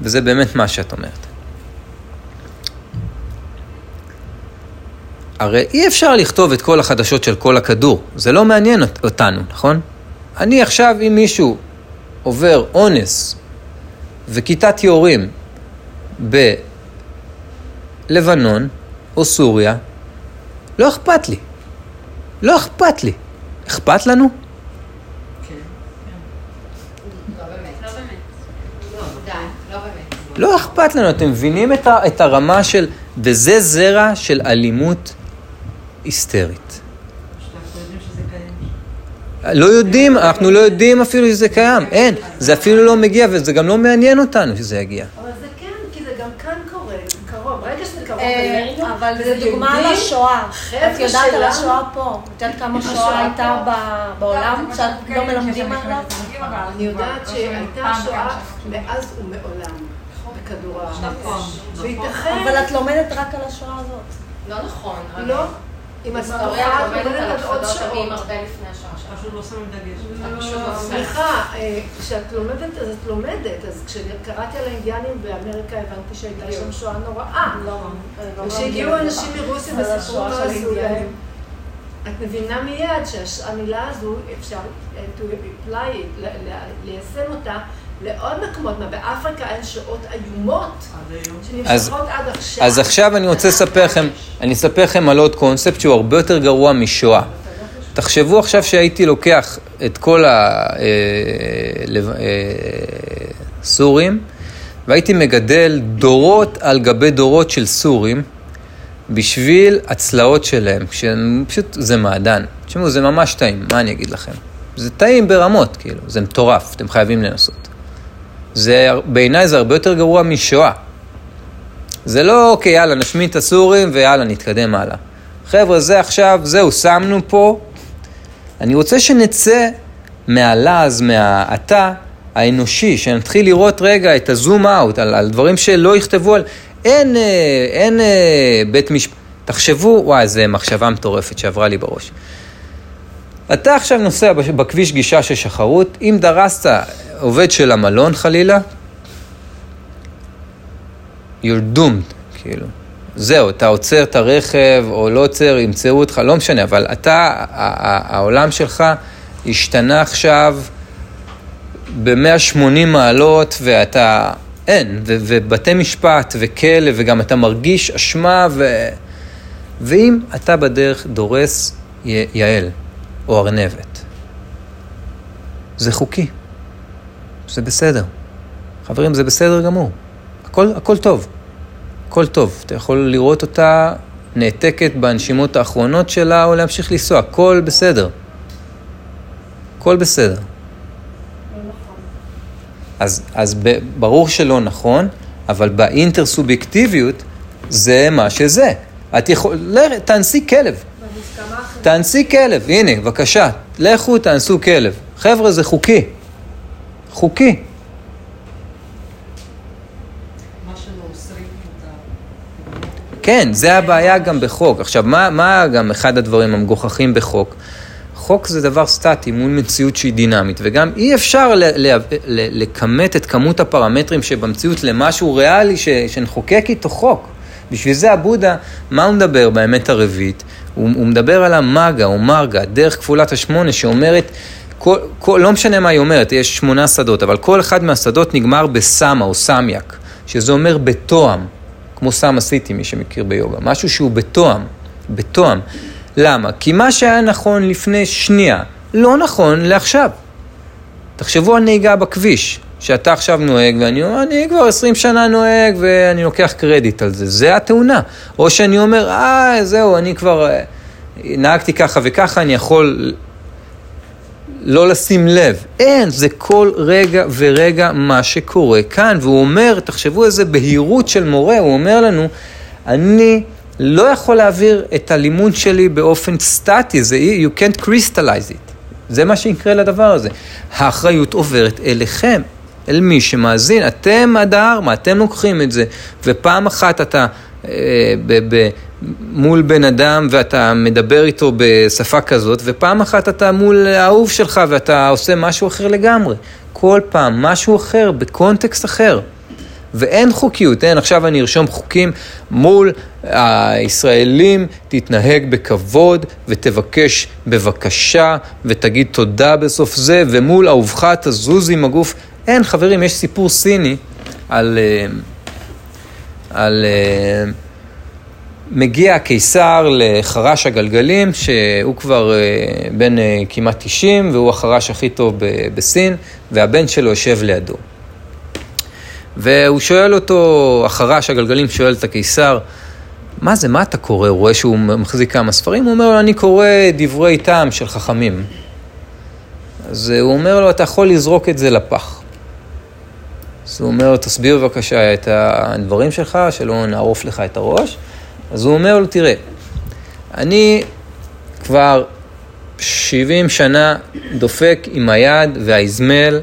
וזה באמת מה שאת אומרת. הרי אי אפשר לכתוב את כל החדשות של כל הכדור, זה לא מעניין אותנו, נכון? אני עכשיו, אם מישהו עובר אונס וכיתת יורים בלבנון או סוריה, לא אכפת לי. לא אכפת לי. אכפת לנו? לא אכפת לנו, אתם מבינים את, הרמה של, וזה זרע של אלימות היסטרית. לא יודעים, אנחנו לא יודעים אפילו שזה קיים, אין, זה אפילו לא מגיע וזה גם לא מעניין אותנו שזה יגיע. אבל זה כן, כי זה גם כאן קורה, זה קרוב, ברגע שזה קרוב אה, אבל זה דוגמה על השואה. את יודעת על השואה פה. את יודעת כמה שואה הייתה בעולם, שאת לא מלמדים עליו? אני יודעת שהייתה שואה מאז ומעולם בכדור הארץ. נכון. אבל את לומדת רק על השואה הזאת. לא נכון. לא, לומדת לומדת על על עוד שעות. פשוט לא שמים דגש. לא עושה. סליחה, אה, כשאת לומדת, אז את לומדת. אז כשקראתי על האינדיאנים באמריקה, הבנתי שהייתה שם שואה נוראה. וכשהגיעו אנשים מרוסיה וסיפרו מה עשו. להם, את מבינה מיד שהמילה הזו, אפשר אה, to apply, ליישם אותה לעוד מקומות. מה, באפריקה אין שואות איומות שנמשכות עד עכשיו. אז עכשיו אני רוצה לספר לכם, אני אספר לכם על עוד קונספט שהוא הרבה יותר גרוע משואה. תחשבו עכשיו שהייתי לוקח את כל הסורים והייתי מגדל דורות על גבי דורות של סורים בשביל הצלעות שלהם, שהם פשוט, זה מעדן. תשמעו, זה ממש טעים, מה אני אגיד לכם? זה טעים ברמות, כאילו, זה מטורף, אתם חייבים לנסות. זה, בעיניי זה הרבה יותר גרוע משואה. זה לא, אוקיי, יאללה, נשמיד את הסורים ויאללה, נתקדם הלאה. חבר'ה, זה עכשיו, זהו, שמנו פה. אני רוצה שנצא מהלעז, מהאתה האנושי, שנתחיל לראות רגע את הזום אאוט על, על דברים שלא יכתבו על... אין, אה, אין אה, בית משפט... תחשבו, וואי, זו מחשבה מטורפת שעברה לי בראש. אתה עכשיו נוסע בכביש גישה של שחרות, אם דרסת עובד של המלון חלילה, you're doomed, כאילו. זהו, אתה עוצר את הרכב או לא עוצר, ימצאו אותך, לא משנה, אבל אתה, העולם שלך השתנה עכשיו ב-180 מעלות ואתה, אין, ובתי משפט וכלא, וגם אתה מרגיש אשמה, ו... ואם אתה בדרך דורס יעל או ארנבת, זה חוקי, זה בסדר. חברים, זה בסדר גמור. הכל, הכל טוב. הכל טוב. אתה יכול לראות אותה נעתקת בנשימות האחרונות שלה, או להמשיך לנסוע. הכל בסדר. הכל בסדר. אז, אז ב, ברור שלא נכון, אבל באינטרסובייקטיביות זה מה שזה. את יכול... ל- תאנסי כלב. תאנסי כלב, הנה, בבקשה. לכו תאנסו כלב. חבר'ה, זה חוקי. חוקי. כן, זה הבעיה גם בחוק. עכשיו, מה, מה גם אחד הדברים המגוחכים בחוק? חוק זה דבר סטטי מול מציאות שהיא דינמית, וגם אי אפשר לכמת את כמות הפרמטרים שבמציאות למשהו ריאלי ש- שנחוקק איתו חוק. בשביל זה הבודה, מה הוא מדבר באמת הרביעית? הוא, הוא מדבר על המאגה או מרגה, דרך כפולת השמונה, שאומרת, כל, כל, לא משנה מה היא אומרת, יש שמונה שדות, אבל כל אחד מהשדות נגמר בסמה או סמיאק, שזה אומר בתואם, כמו סאמה סיטי, מי שמכיר ביוגה, משהו שהוא בתואם, בתואם. למה? כי מה שהיה נכון לפני שנייה, לא נכון לעכשיו. תחשבו על נהיגה בכביש, שאתה עכשיו נוהג, ואני אומר, אני כבר 20 שנה נוהג, ואני לוקח קרדיט על זה, זה התאונה. או שאני אומר, אה, זהו, אני כבר אה, נהגתי ככה וככה, אני יכול לא לשים לב. אין, זה כל רגע ורגע מה שקורה כאן. והוא אומר, תחשבו איזה בהירות של מורה, הוא אומר לנו, אני לא יכול להעביר את הלימוד שלי באופן סטטי, זה, you can't crystallize it. זה מה שיקרה לדבר הזה. האחריות עוברת אליכם, אל מי שמאזין. אתם הדהרמה, אתם לוקחים את זה. ופעם אחת אתה אה, מול בן אדם ואתה מדבר איתו בשפה כזאת, ופעם אחת אתה מול האהוב שלך ואתה עושה משהו אחר לגמרי. כל פעם משהו אחר, בקונטקסט אחר. ואין חוקיות, אין, עכשיו אני ארשום חוקים מול הישראלים, תתנהג בכבוד ותבקש בבקשה ותגיד תודה בסוף זה, ומול אהובך תזוז עם הגוף. אין, חברים, יש סיפור סיני על... אה, על אה, מגיע הקיסר לחרש הגלגלים, שהוא כבר אה, בן כמעט 90, והוא החרש הכי טוב בסין, והבן שלו יושב לידו. והוא שואל אותו, החרש הגלגלים שואל את הקיסר, מה זה, מה אתה קורא? הוא רואה שהוא מחזיק כמה ספרים, הוא אומר לו, אני קורא דברי טעם של חכמים. אז הוא אומר לו, אתה יכול לזרוק את זה לפח. אז הוא אומר לו, תסביר בבקשה את הדברים שלך, שלא נערוף לך את הראש. אז הוא אומר לו, תראה, אני כבר 70 שנה דופק עם היד והאזמל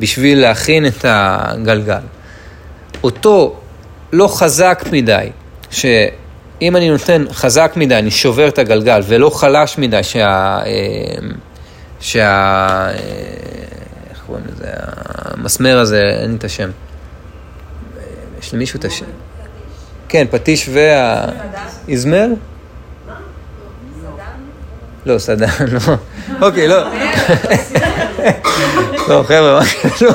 בשביל להכין את הגלגל. אותו לא חזק מדי, שאם אני נותן חזק מדי, אני שובר את הגלגל, ולא חלש מדי, שה... אה, שה... אה, איך קוראים לזה? המסמר הזה, אין לי את השם. יש למישהו את השם? כן, פטיש והאזמר? לא, סדן, לא. אוקיי, לא. לא, חבר'ה, מה קשור?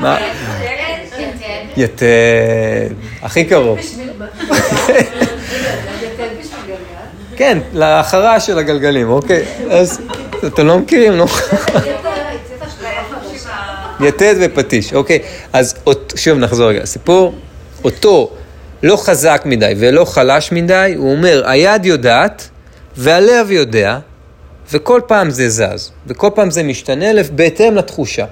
מה? יתד. הכי קרוב. כן, לאחרה של הגלגלים, אוקיי? אז אתם לא מכירים, לא? יתד ופטיש, אוקיי. אז שוב נחזור רגע. הסיפור, אותו לא חזק מדי ולא חלש מדי, הוא אומר, היד יודעת והלב יודע, וכל פעם זה זז, וכל פעם זה משתנה בהתאם לתחושה.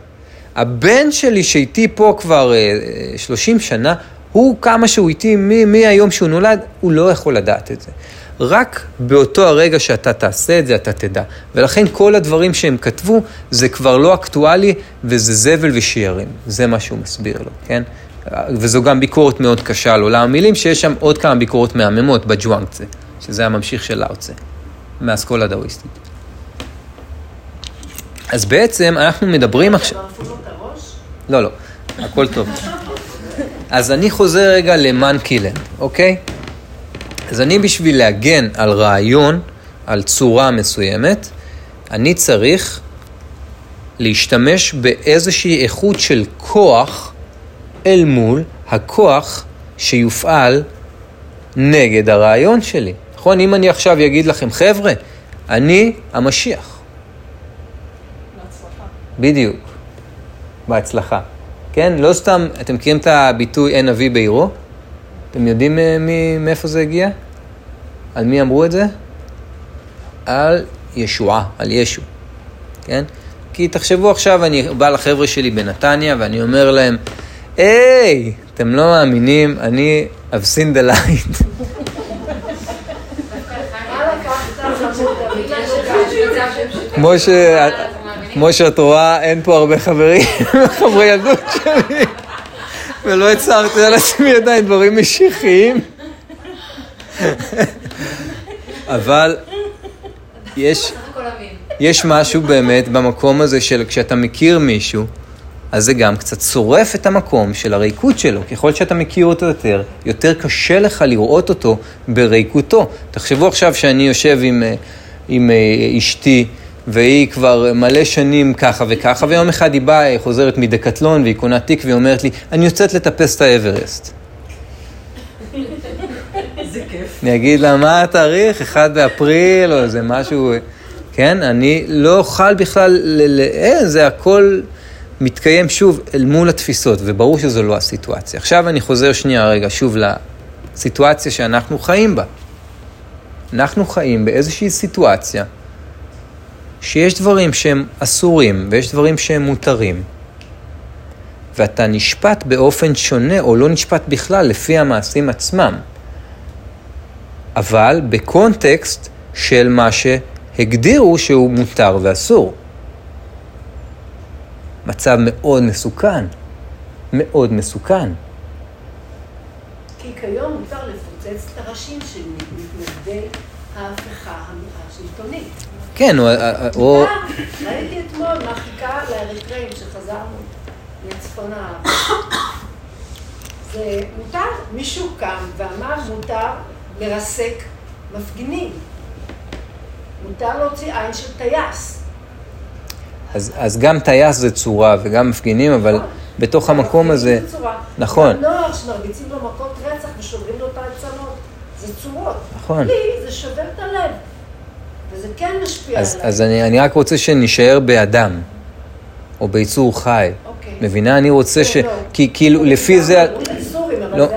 הבן שלי שאיתי פה כבר אה, 30 שנה, הוא כמה שהוא איתי מהיום שהוא נולד, הוא לא יכול לדעת את זה. רק באותו הרגע שאתה תעשה את זה, אתה תדע. ולכן כל הדברים שהם כתבו, זה כבר לא אקטואלי, וזה זבל ושיירים. זה מה שהוא מסביר לו, כן? וזו גם ביקורת מאוד קשה על עולם המילים, שיש שם עוד כמה ביקורות מהממות בג'ואנקצה, שזה הממשיך של לאוצה, מהאסכולה הדאוויסטית. אז בעצם אנחנו מדברים עכשיו... לא, לא, הכל טוב. אז אני חוזר רגע למאנקילנד, אוקיי? אז אני בשביל להגן על רעיון, על צורה מסוימת, אני צריך להשתמש באיזושהי איכות של כוח אל מול הכוח שיופעל נגד הרעיון שלי. נכון? אם אני עכשיו אגיד לכם, חבר'ה, אני המשיח. בדיוק, בהצלחה. כן? לא סתם, אתם מכירים את הביטוי אין אבי בעירו? אתם יודעים אה, מי, מאיפה זה הגיע? על מי אמרו את זה? על ישועה, על ישו, כן? כי תחשבו עכשיו, אני בא לחבר'ה שלי בנתניה ואני אומר להם, היי, אתם לא מאמינים, אני I've seen the light. כמו ש... כמו שאת רואה, אין פה הרבה חברים, חברי ילדות שלי, ולא הצהרתי על עצמי עדיין דברים משיחיים. אבל יש, יש משהו באמת במקום הזה של כשאתה מכיר מישהו, אז זה גם קצת שורף את המקום של הריקות שלו. ככל שאתה מכיר אותו יותר, יותר קשה לך לראות אותו בריקותו. תחשבו עכשיו שאני יושב עם, אה, עם אה, אשתי, והיא כבר מלא שנים ככה וככה, ויום אחד היא באה, היא חוזרת מדקטלון, והיא קונה תיק, והיא אומרת לי, אני יוצאת לטפס את האברסט. כיף. אני אגיד לה, מה התאריך? 1 באפריל, או איזה משהו, כן? אני לא אוכל בכלל, ל- אין, זה הכל מתקיים שוב אל מול התפיסות, וברור שזו לא הסיטואציה. עכשיו אני חוזר שנייה רגע שוב לסיטואציה שאנחנו חיים בה. אנחנו חיים באיזושהי סיטואציה שיש דברים שהם אסורים ויש דברים שהם מותרים. ואתה נשפט באופן שונה או לא נשפט בכלל לפי המעשים עצמם. אבל בקונטקסט של מה הגדירו שהוא מותר ואסור. מצב מאוד מסוכן, מאוד מסוכן. כי כיום מותר לפוצץ את הראשים של מתנגדי ההפיכה השלטונית. כן, או... או... מותר, ראיתי אתמול מהחיכה לאריתראים שחזרנו מצפון הארץ. זה מותר, מישהו קם ואמר מותר לרסק מפגינים. מותר להוציא עין של טייס. אז, אז גם טייס זה צורה וגם מפגינים, אבל. בתוך המקום הזה... זה צורה. נכון. נוער שמרביצים לו מכות רצח ושוברים לו את העצמות. זה צורות. נכון. לי זה שובר את הלב. וזה כן משפיע אז, עליי. אז אני, אני רק רוצה שנישאר באדם, או ביצור חי. אוקיי. מבינה? אני רוצה ש... לא, לא. כי כאילו, לפי זה... לא.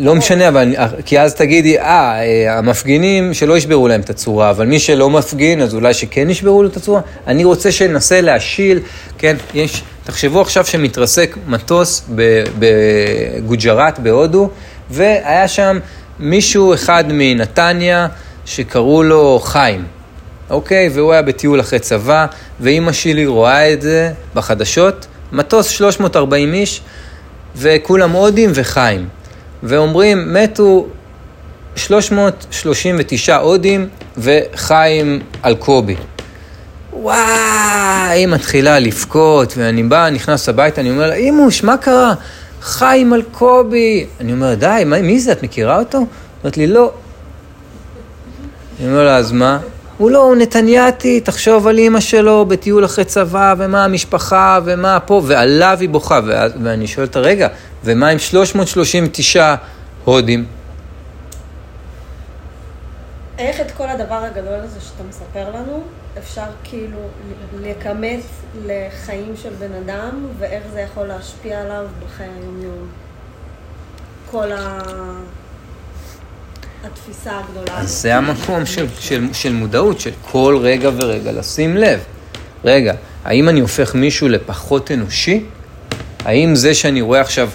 לא משנה, אבל כי אז תגידי, אה, אה, המפגינים שלא ישברו להם את הצורה, אבל מי שלא מפגין, אז אולי שכן ישברו לו את הצורה. אני רוצה שננסה להשיל, כן, יש, תחשבו עכשיו שמתרסק מטוס בגוג'ראט, בהודו, והיה שם מישהו אחד מנתניה שקראו לו חיים, אוקיי? והוא היה בטיול אחרי צבא, ואימא שלי רואה את זה בחדשות, מטוס 340 איש, וכולם הודים וחיים. ואומרים, מתו 339 הודים וחיים אלקובי. וואי, היא מתחילה לבכות, ואני בא, נכנס הביתה, אני אומר לה, אימוש, מה קרה? חיים אלקובי. אני אומר, די, מי זה? את מכירה אותו? אומרת לי, לא. אני אומר לה, אז מה? הוא לא, הוא נתנייתי, תחשוב על אימא שלו בטיול אחרי צבא, ומה המשפחה, ומה פה, ועליו היא בוכה. ואני שואל אותה, רגע, ומה עם 339 הודים? איך את כל הדבר הגדול הזה שאתה מספר לנו, אפשר כאילו לכמת לחיים של בן אדם, ואיך זה יכול להשפיע עליו בחיי היום-יום? כל ה... התפיסה הגדולה אז. זה המקום של, של, של מודעות, של כל רגע ורגע לשים לב. רגע, האם אני הופך מישהו לפחות אנושי? האם זה שאני רואה עכשיו...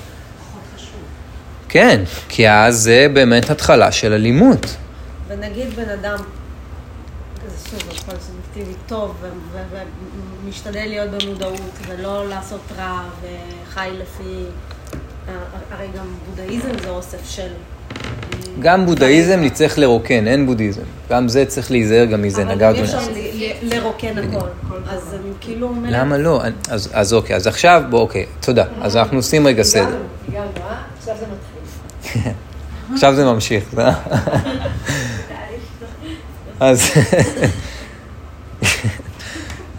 כן, כי אז זה באמת התחלה של אלימות. ונגיד בן אדם, זה שוב, הכל סובייקטיבי טוב, ומשתדל להיות במודעות, ולא לעשות רע, וחי לפי... הרי גם בודהיזם זה אוסף של... גם בודהיזם נצטרך לרוקן, אין בודהיזם. גם זה צריך להיזהר גם מזה, אבל נגענו גם אי אפשר לרוקן הכל. אז אני כאילו אומרת... למה לא? אז, אז אוקיי, אז עכשיו, בוא, אוקיי, תודה. אז אנחנו עושים רגע סדר. הגענו, הגענו, אה? עכשיו זה מתחיל. עכשיו זה ממשיך. אה? אז,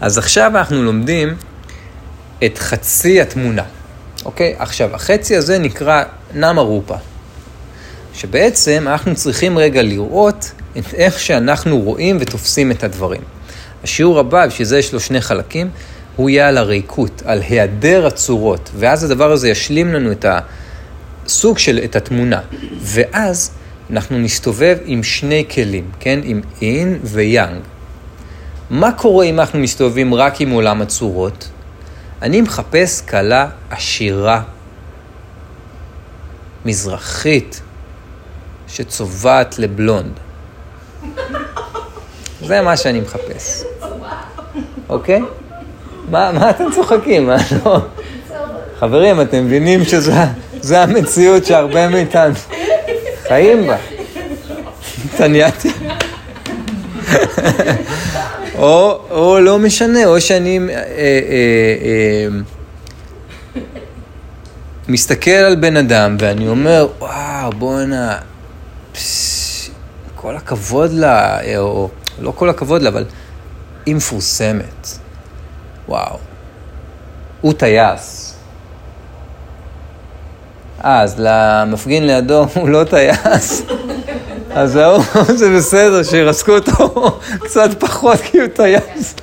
אז עכשיו אנחנו לומדים את חצי התמונה, אוקיי? עכשיו, החצי הזה נקרא נמה רופה, שבעצם אנחנו צריכים רגע לראות את איך שאנחנו רואים ותופסים את הדברים. השיעור הבא, בשביל זה יש לו שני חלקים, הוא יהיה על הריקות, על היעדר הצורות, ואז הדבר הזה ישלים לנו את הסוג של, את התמונה. ואז אנחנו נסתובב עם שני כלים, כן? עם אין ויאנג. מה קורה אם אנחנו מסתובבים רק עם עולם הצורות? אני מחפש כלה עשירה, מזרחית, שצובעת לבלונד. זה מה שאני מחפש. אוקיי? מה, מה אתם צוחקים? מה לא? חברים, אתם מבינים שזו המציאות שהרבה מאיתנו חיים בה. התענייתי. או, או לא משנה, או שאני אה, אה, אה, מסתכל על בן אדם ואני אומר, וואו, בואנה, פש, כל הכבוד לה, אה, או לא כל הכבוד לה, אבל היא מפורסמת. וואו. הוא טייס. אז למפגין לידו הוא לא טייס. אז זהו, זה בסדר, שירסקו אותו קצת פחות כי הוא טייס.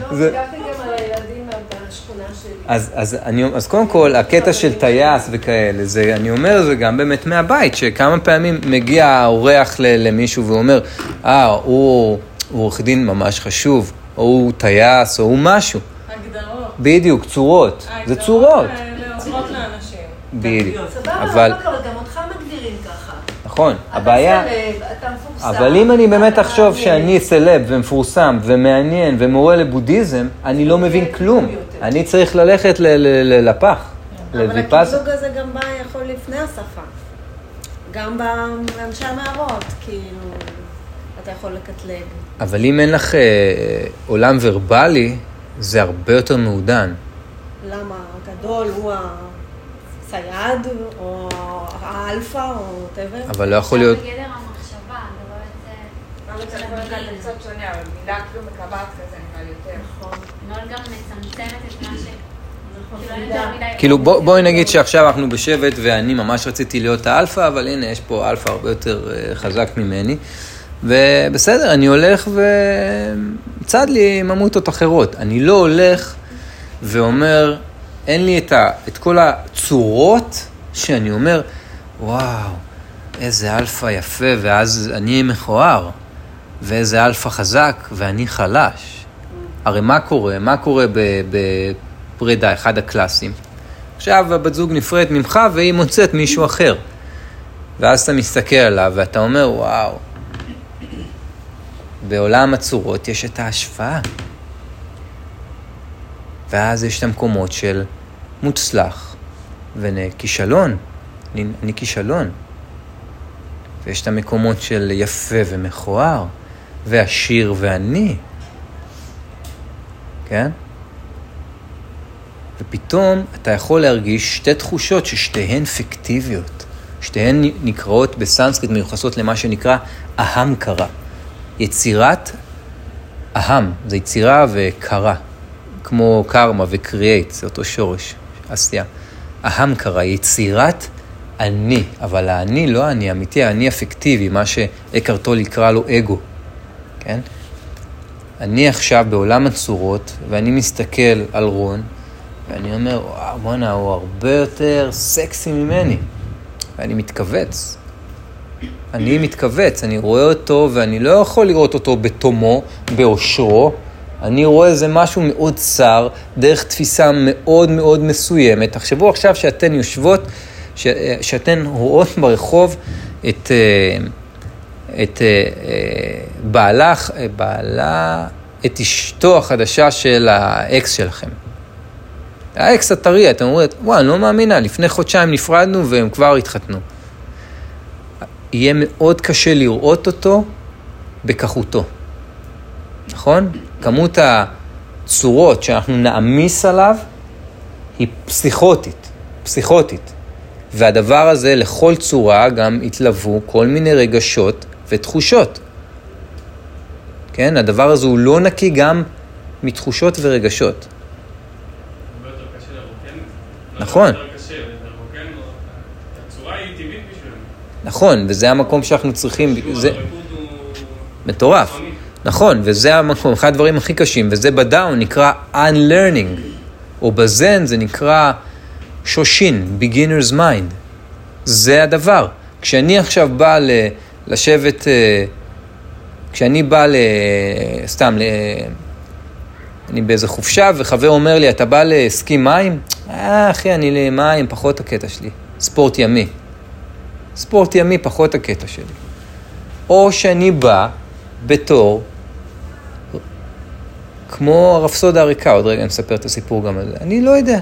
לא, זה- דיברתי גם על הילדים מהשכונה שלי. אז, אז, אני, אז קודם כל, הקטע של טייס וכאלה, זה, אני אומר זה גם באמת מהבית, שכמה פעמים מגיע האורח למישהו ואומר, אה, הוא הוא עורך דין ממש חשוב, או הוא טייס, או הוא משהו. הגדרות. בדיוק, צורות. זה צורות. ההגדרות האלה עוזרות לאנשים. בדיוק. סבבה, אבל, אבל גם אותך מגדירים ככה. נכון, הבעיה... מפורסם. אבל אם אני באמת אחשוב. שאני סלב ומפורסם ומעניין ומורה לבודהיזם, אני לא מבין כן, כלום. אני צריך ללכת ל- ל- ל- לפח, אבל לוויפאסה. הקטלוג הזה גם בא יכול לפני השפה. גם באנשי המערות, כאילו, אתה יכול לקטלג. אבל אם אין לך אה, עולם ורבלי, זה הרבה יותר מעודן. למה הגדול הוא הצייד, או האלפא, או whatever. אבל לא יכול להיות... בגדר המחשבה, אני רואה את זה... מה זה יכול להיות קצת שונה, אבל מילה כאילו. נכון. ש... כאילו בואי נגיד שעכשיו אנחנו בשבט ואני ממש רציתי להיות האלפא, אבל הנה יש פה אלפא הרבה יותר אה, חזק ממני. ובסדר, אני הולך וצד לי ממותות אחרות. אני לא הולך ואומר, אין לי את, ה, את כל הצורות שאני אומר, וואו, איזה אלפא יפה, ואז אני אהיה מכוער, ואיזה אלפא חזק, ואני חלש. הרי מה קורה? מה קורה בפרידה, אחד הקלאסים? עכשיו הבת זוג נפרדת ממך והיא מוצאת מישהו אחר. ואז אתה מסתכל עליו ואתה אומר, וואו, בעולם הצורות יש את ההשוואה. ואז יש את המקומות של מוצלח וכישלון. אני כישלון. ויש את המקומות של יפה ומכוער, ועשיר ועני. כן? ופתאום אתה יכול להרגיש שתי תחושות ששתיהן פיקטיביות. שתיהן נקראות בסנסקריט, מיוחסות למה שנקרא אהם קרה. יצירת אהם, זה יצירה וקרה. כמו קרמה וקריאייט, זה אותו שורש, עשייה. אהם קרה, יצירת אני, אבל האני לא האני האמיתי, האני הפיקטיבי, מה שאקרט טול יקרא לו אגו, כן? אני עכשיו בעולם הצורות, ואני מסתכל על רון, ואני אומר, וואו, בואנה, הוא הרבה יותר סקסי ממני. ואני מתכווץ. אני מתכווץ, אני רואה אותו, ואני לא יכול לראות אותו בתומו, באושרו. אני רואה איזה משהו מאוד צר, דרך תפיסה מאוד מאוד מסוימת. תחשבו עכשיו שאתן יושבות, ש- שאתן רואות ברחוב את, אה, את אה, אה, בעלה, אה, בעלה, את אשתו החדשה של האקס שלכם. האקס הטרי, אתם אומרים, וואי, אני לא מאמינה, לפני חודשיים נפרדנו והם כבר התחתנו. יהיה מאוד קשה לראות אותו בכחותו, נכון? כמות הצורות שאנחנו נעמיס עליו היא פסיכוטית, פסיכוטית. והדבר הזה, לכל צורה גם התלוו כל מיני רגשות ותחושות. כן? הדבר הזה הוא לא נקי גם מתחושות ורגשות. נכון. לא. נכון, וזה המקום שאנחנו צריכים, זה. מטורף. נכון, וזה המקום, אחד הדברים הכי קשים, וזה בדאון נקרא unlearning, או בזן זה נקרא שושין, beginner's mind. זה הדבר. כשאני עכשיו בא ל- לשבת, אה, כשאני בא ל... סתם, ל... אני באיזה חופשה, וחבר אומר לי, אתה בא לסקי מים? אה, אחי, אני למים, פחות הקטע שלי. ספורט ימי. ספורט ימי, פחות הקטע שלי. או שאני בא בתור, כמו הרפסודה הריקה, עוד רגע אני אספר את הסיפור גם על זה. אני לא יודע.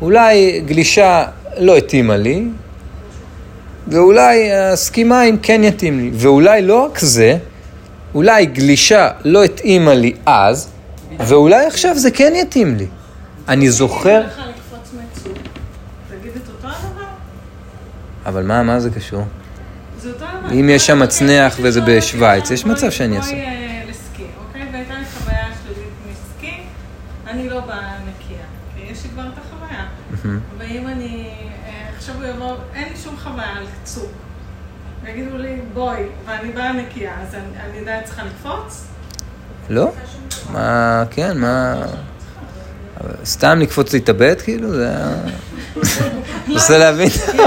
אולי גלישה לא התאימה לי, ואולי הסקי מים כן יתאים לי. ואולי לא רק זה, אולי גלישה לא התאימה לי אז, ואולי עכשיו זה כן יתאים לי. אני זוכר... אבל מה, מה זה קשור? אם יש שם מצנח וזה בשוויץ, יש מצב שאני אעשה. אה, לסקי, אוקיי? והייתה לי חוויה שלילית מסקי, אני לא באה נקייה, כי יש לי כבר את החוויה. ואם אני, אה, עכשיו הוא יבוא, אין לי שום חוויה על צוק. ויגידו לי, בואי, ואני באה נקייה, אז אני, עדיין צריכה לקפוץ? לא? מה, כן, מה... סתם לקפוץ להתאבד, כאילו? זה היה... מנסה להבין את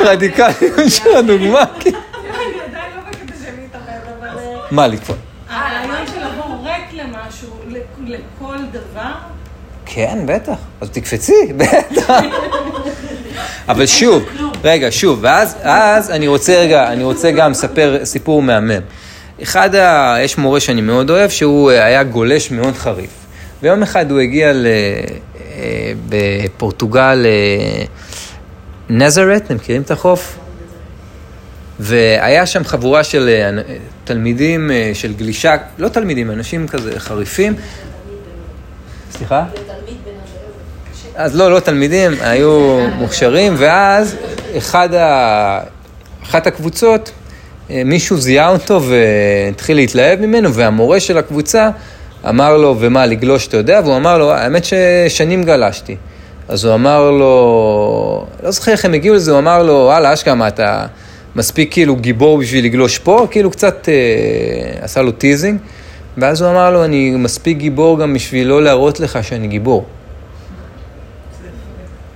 הרדיקליות של הדוגמה, כאילו. אני עדיין לא בקטע של להתאבד, אבל... אה, מה לקפוץ? הרעיון של לבוא ריק למשהו, לכ- לכל דבר, כן, בטח. אז תקפצי, בטח. אבל שוב, רגע, שוב, ואז אז אני רוצה רגע, אני רוצה גם לספר סיפור מהמם. אחד, ה... יש מורה שאני מאוד אוהב, שהוא אה, היה גולש מאוד חריף. ויום אחד הוא הגיע ל... אה, בפורטוגל, אה, נזרת, אתם מכירים את החוף? והיה שם חבורה של תלמידים של גלישה, לא תלמידים, אנשים כזה חריפים. סליחה? אז לא, לא תלמידים, היו מוכשרים, ואז אחד ה... אחת הקבוצות, אה, מישהו זיהה אותו והתחיל להתלהב ממנו, והמורה של הקבוצה אמר לו, ומה, לגלוש אתה יודע? והוא אמר לו, האמת ששנים גלשתי. אז הוא אמר לו, לא זוכר איך הם הגיעו לזה, הוא אמר לו, וואלה, אשכרה, מה אתה מספיק כאילו גיבור בשביל לגלוש פה? כאילו קצת אה, עשה לו teasing. ואז הוא אמר לו, אני מספיק גיבור גם בשביל לא להראות לך שאני גיבור.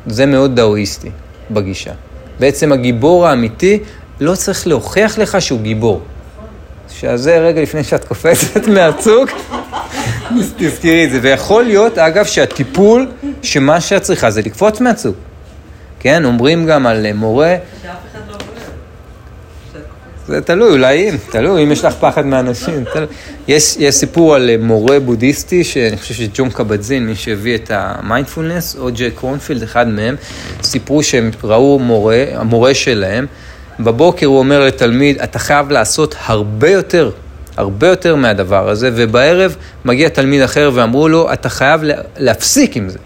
זה מאוד דאואיסטי בגישה. בעצם הגיבור האמיתי לא צריך להוכיח לך שהוא גיבור. שזה רגע לפני שאת קופצת מהצוק, תזכרי את זה. ויכול להיות, אגב, שהטיפול, שמה שאת צריכה זה לקפוץ מהצוק. כן, אומרים גם על אה, מורה, שאף אחד לא רואה. שאת קופצת. זה תלוי, אולי אם, תלוי, אם יש לך פחד מאנשים. יש, יש סיפור על אה, מורה בודהיסטי, שאני חושב שג'ון קבדזין, מי שהביא את המיינדפולנס, או ג'ק קרונפילד, אחד מהם, סיפרו שהם ראו מורה, המורה שלהם, בבוקר הוא אומר לתלמיד, אתה חייב לעשות הרבה יותר, הרבה יותר מהדבר הזה, ובערב מגיע תלמיד אחר ואמרו לו, אתה חייב לה- להפסיק עם זה.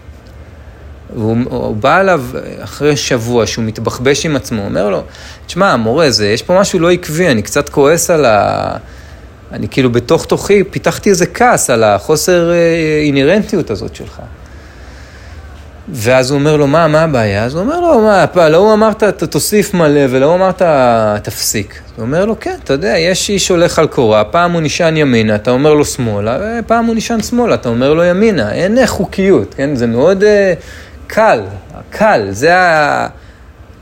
והוא הוא בא אליו אחרי שבוע שהוא מתבחבש עם עצמו, הוא אומר לו, תשמע, המורה, זה, יש פה משהו לא עקבי, אני קצת כועס על ה... אני כאילו בתוך תוכי פיתחתי איזה כעס על החוסר אה, אינהרנטיות הזאת שלך. ואז הוא אומר לו, מה, מה הבעיה? אז הוא אומר לו, מה, לא אמרת, ת- תוסיף מלא, ולא אמרת, תפסיק. הוא אומר לו, כן, אתה יודע, יש איש הולך על קורה, פעם הוא נשען ימינה, אתה אומר לו שמאלה, ופעם הוא נשען שמאלה, אתה אומר לו ימינה. אין אה, חוקיות, כן? זה מאוד אה, קל, קל. זה ה...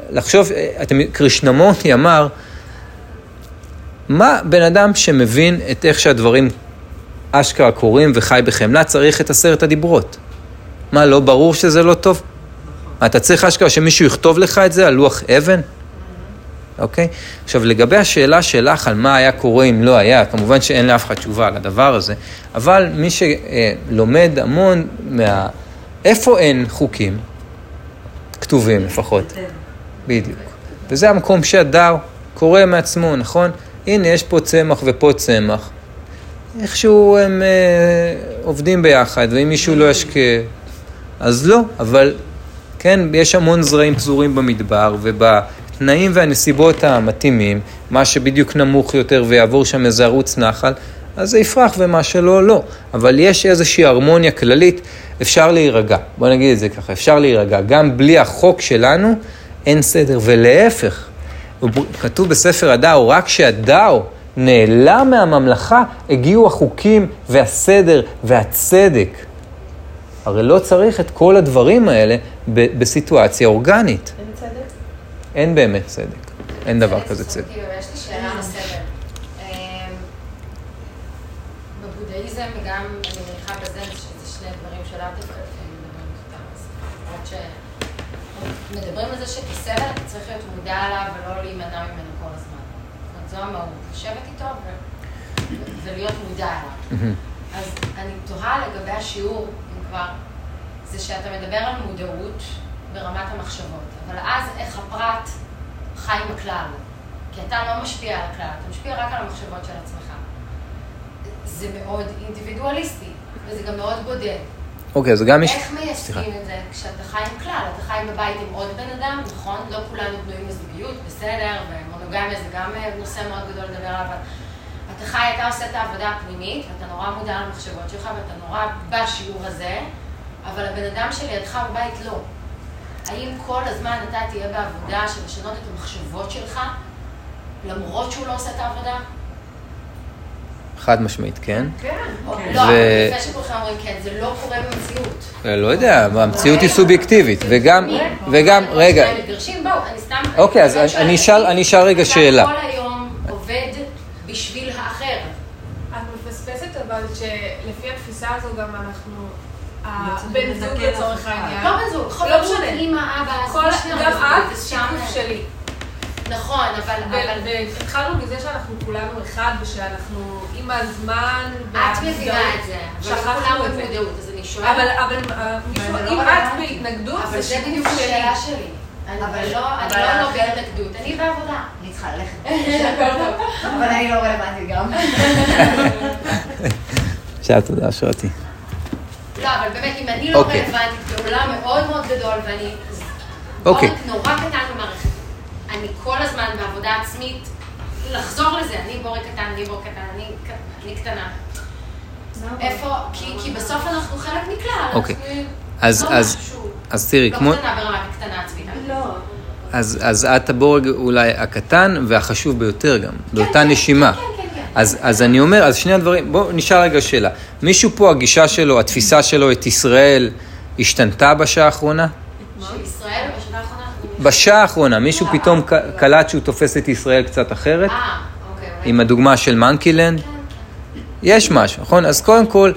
לחשוב, אתם, קרישנמורטי אמר, מה בן אדם שמבין את איך שהדברים אשכרה קורים וחי בחמלה צריך את עשרת הדיברות? מה, לא ברור שזה לא טוב? מה, אתה צריך אשכרה שמישהו יכתוב לך את זה על לוח אבן? אוקיי? עכשיו, לגבי השאלה שלך על מה היה קורה אם לא היה, כמובן שאין לאף אחד תשובה על הדבר הזה, אבל מי שלומד המון מה... איפה אין חוקים? כתובים לפחות. בדיוק. וזה המקום שהדר קורא מעצמו, נכון? הנה, יש פה צמח ופה צמח. איכשהו הם אה, עובדים ביחד, ואם מישהו לא ישקיע, אז לא, אבל כן, יש המון זרעים פזורים במדבר, ובתנאים והנסיבות המתאימים, מה שבדיוק נמוך יותר ויעבור שם איזה ערוץ נחל, אז זה יפרח ומה שלא, לא. אבל יש איזושהי הרמוניה כללית, אפשר להירגע. בוא נגיד את זה ככה, אפשר להירגע. גם בלי החוק שלנו, אין סדר, ולהפך. כתוב בספר הדאו, רק כשהדאו נעלם מהממלכה, הגיעו החוקים והסדר והצדק. הרי לא צריך את כל הדברים האלה ב- בסיטואציה אורגנית. אין צדק? אין באמת צדק. אין דבר כזה צדק. יש לי שאלה נוספת. אמ, בבודהיזם וגם, אני מניחה בזן, שזה שני דברים שלאו דווקא לפעמים מדברים איתם. אז למרות שמדברים על זה שכסבל אתה צריך להיות מודע עליו ולא להימנע ממנו כל הזמן. זאת אומרת, זו המהות. לשבת איתו ו- ולהיות מודע אליו. אז אני תוהה לגבי השיעור, אם כבר, זה שאתה מדבר על מודעות ברמת המחשבות, אבל אז איך הפרט חי עם הכלל. כי אתה לא משפיע על הכלל, אתה משפיע רק על המחשבות של עצמך. זה מאוד אינדיבידואליסטי, וזה גם מאוד בודד. אוקיי, אז גם יש... איך מיישמים את זה כשאתה חי עם כלל? אתה חי בבית עם עוד בן אדם, נכון? לא כולנו בנויים לזוגיות, בסדר, ומונוגמיה זה גם אה, נושא מאוד גדול לדבר עליו, אתה חי, אתה עושה את העבודה הפנימית, ואתה נורא מודע למחשבות שלך, ואתה נורא בשיעור הזה, אבל הבן אדם שלידך בבית לא. האם כל הזמן אתה תהיה בעבודה של לשנות את המחשבות שלך, למרות שהוא לא עושה את העבודה? חד משמעית, כן. כן. כן. לא, אבל לפני שכולכם אומרים כן, זה לא קורה במציאות. אה, לא יודע, המציאות היא סובייקטיבית, וגם, וגם, רגע, אני סתם... אוקיי, אז אני. אשאל- אני אשאל רגע אתה שאלה. כל היום עובד בשביל האחר. את מפספסת אבל שלפי התפיסה הזו גם אנחנו, הבן זוג לצורך העניין. לא בן זוג, לא חברות משנה. אז שנייה, גם את, שלי. נכון, אבל... אבל- והתחלנו מזה שאנחנו כולנו אחד, ושאנחנו עם הזמן... את מבינה את זה, אבל לא שכחנו כולם את זה. במודעות, אז אני שואלת. אבל, אבל אה, זה אם לא את. בהתנגדות, אבל זה זה בדיוק שלי. השאלה שלי. אבל- לא אני לא לא בהתנגדות, אני בעבודה. אני צריכה ללכת. אבל אני לא רלוונטית גם. שאלה תודה, אשרתי. לא, אבל באמת, אם אני לא אוקיי. רלוונטית בעולם מאוד מאוד גדול, ואני אוקיי. נורא קטן במערכת, אני כל הזמן בעבודה עצמית, לחזור לזה, אני בורג קטן, אני בורג קטן, אני אני קטנה. איפה, כי כי בסוף אנחנו חלק מכלל, אוקיי. אז, לא אז, משהו, אז תראי, לא כמו... קטנה ברמת הקטנה עצמית. לא. אז, אז את הבורג אולי הקטן והחשוב ביותר גם, באותה נשימה. אז, אז אני אומר, אז שני הדברים, בואו נשאל רגע שאלה. מישהו פה, הגישה שלו, התפיסה שלו את ישראל, השתנתה בשעה האחרונה? של ישראל בשנה האחרונה, אנחנו- בשעה האחרונה, מישהו פתאום קלט שהוא תופס את ישראל קצת אחרת? אה, אוקיי, אולי. עם הדוגמה של מנקילנד? יש משהו, נכון? אז קודם כל,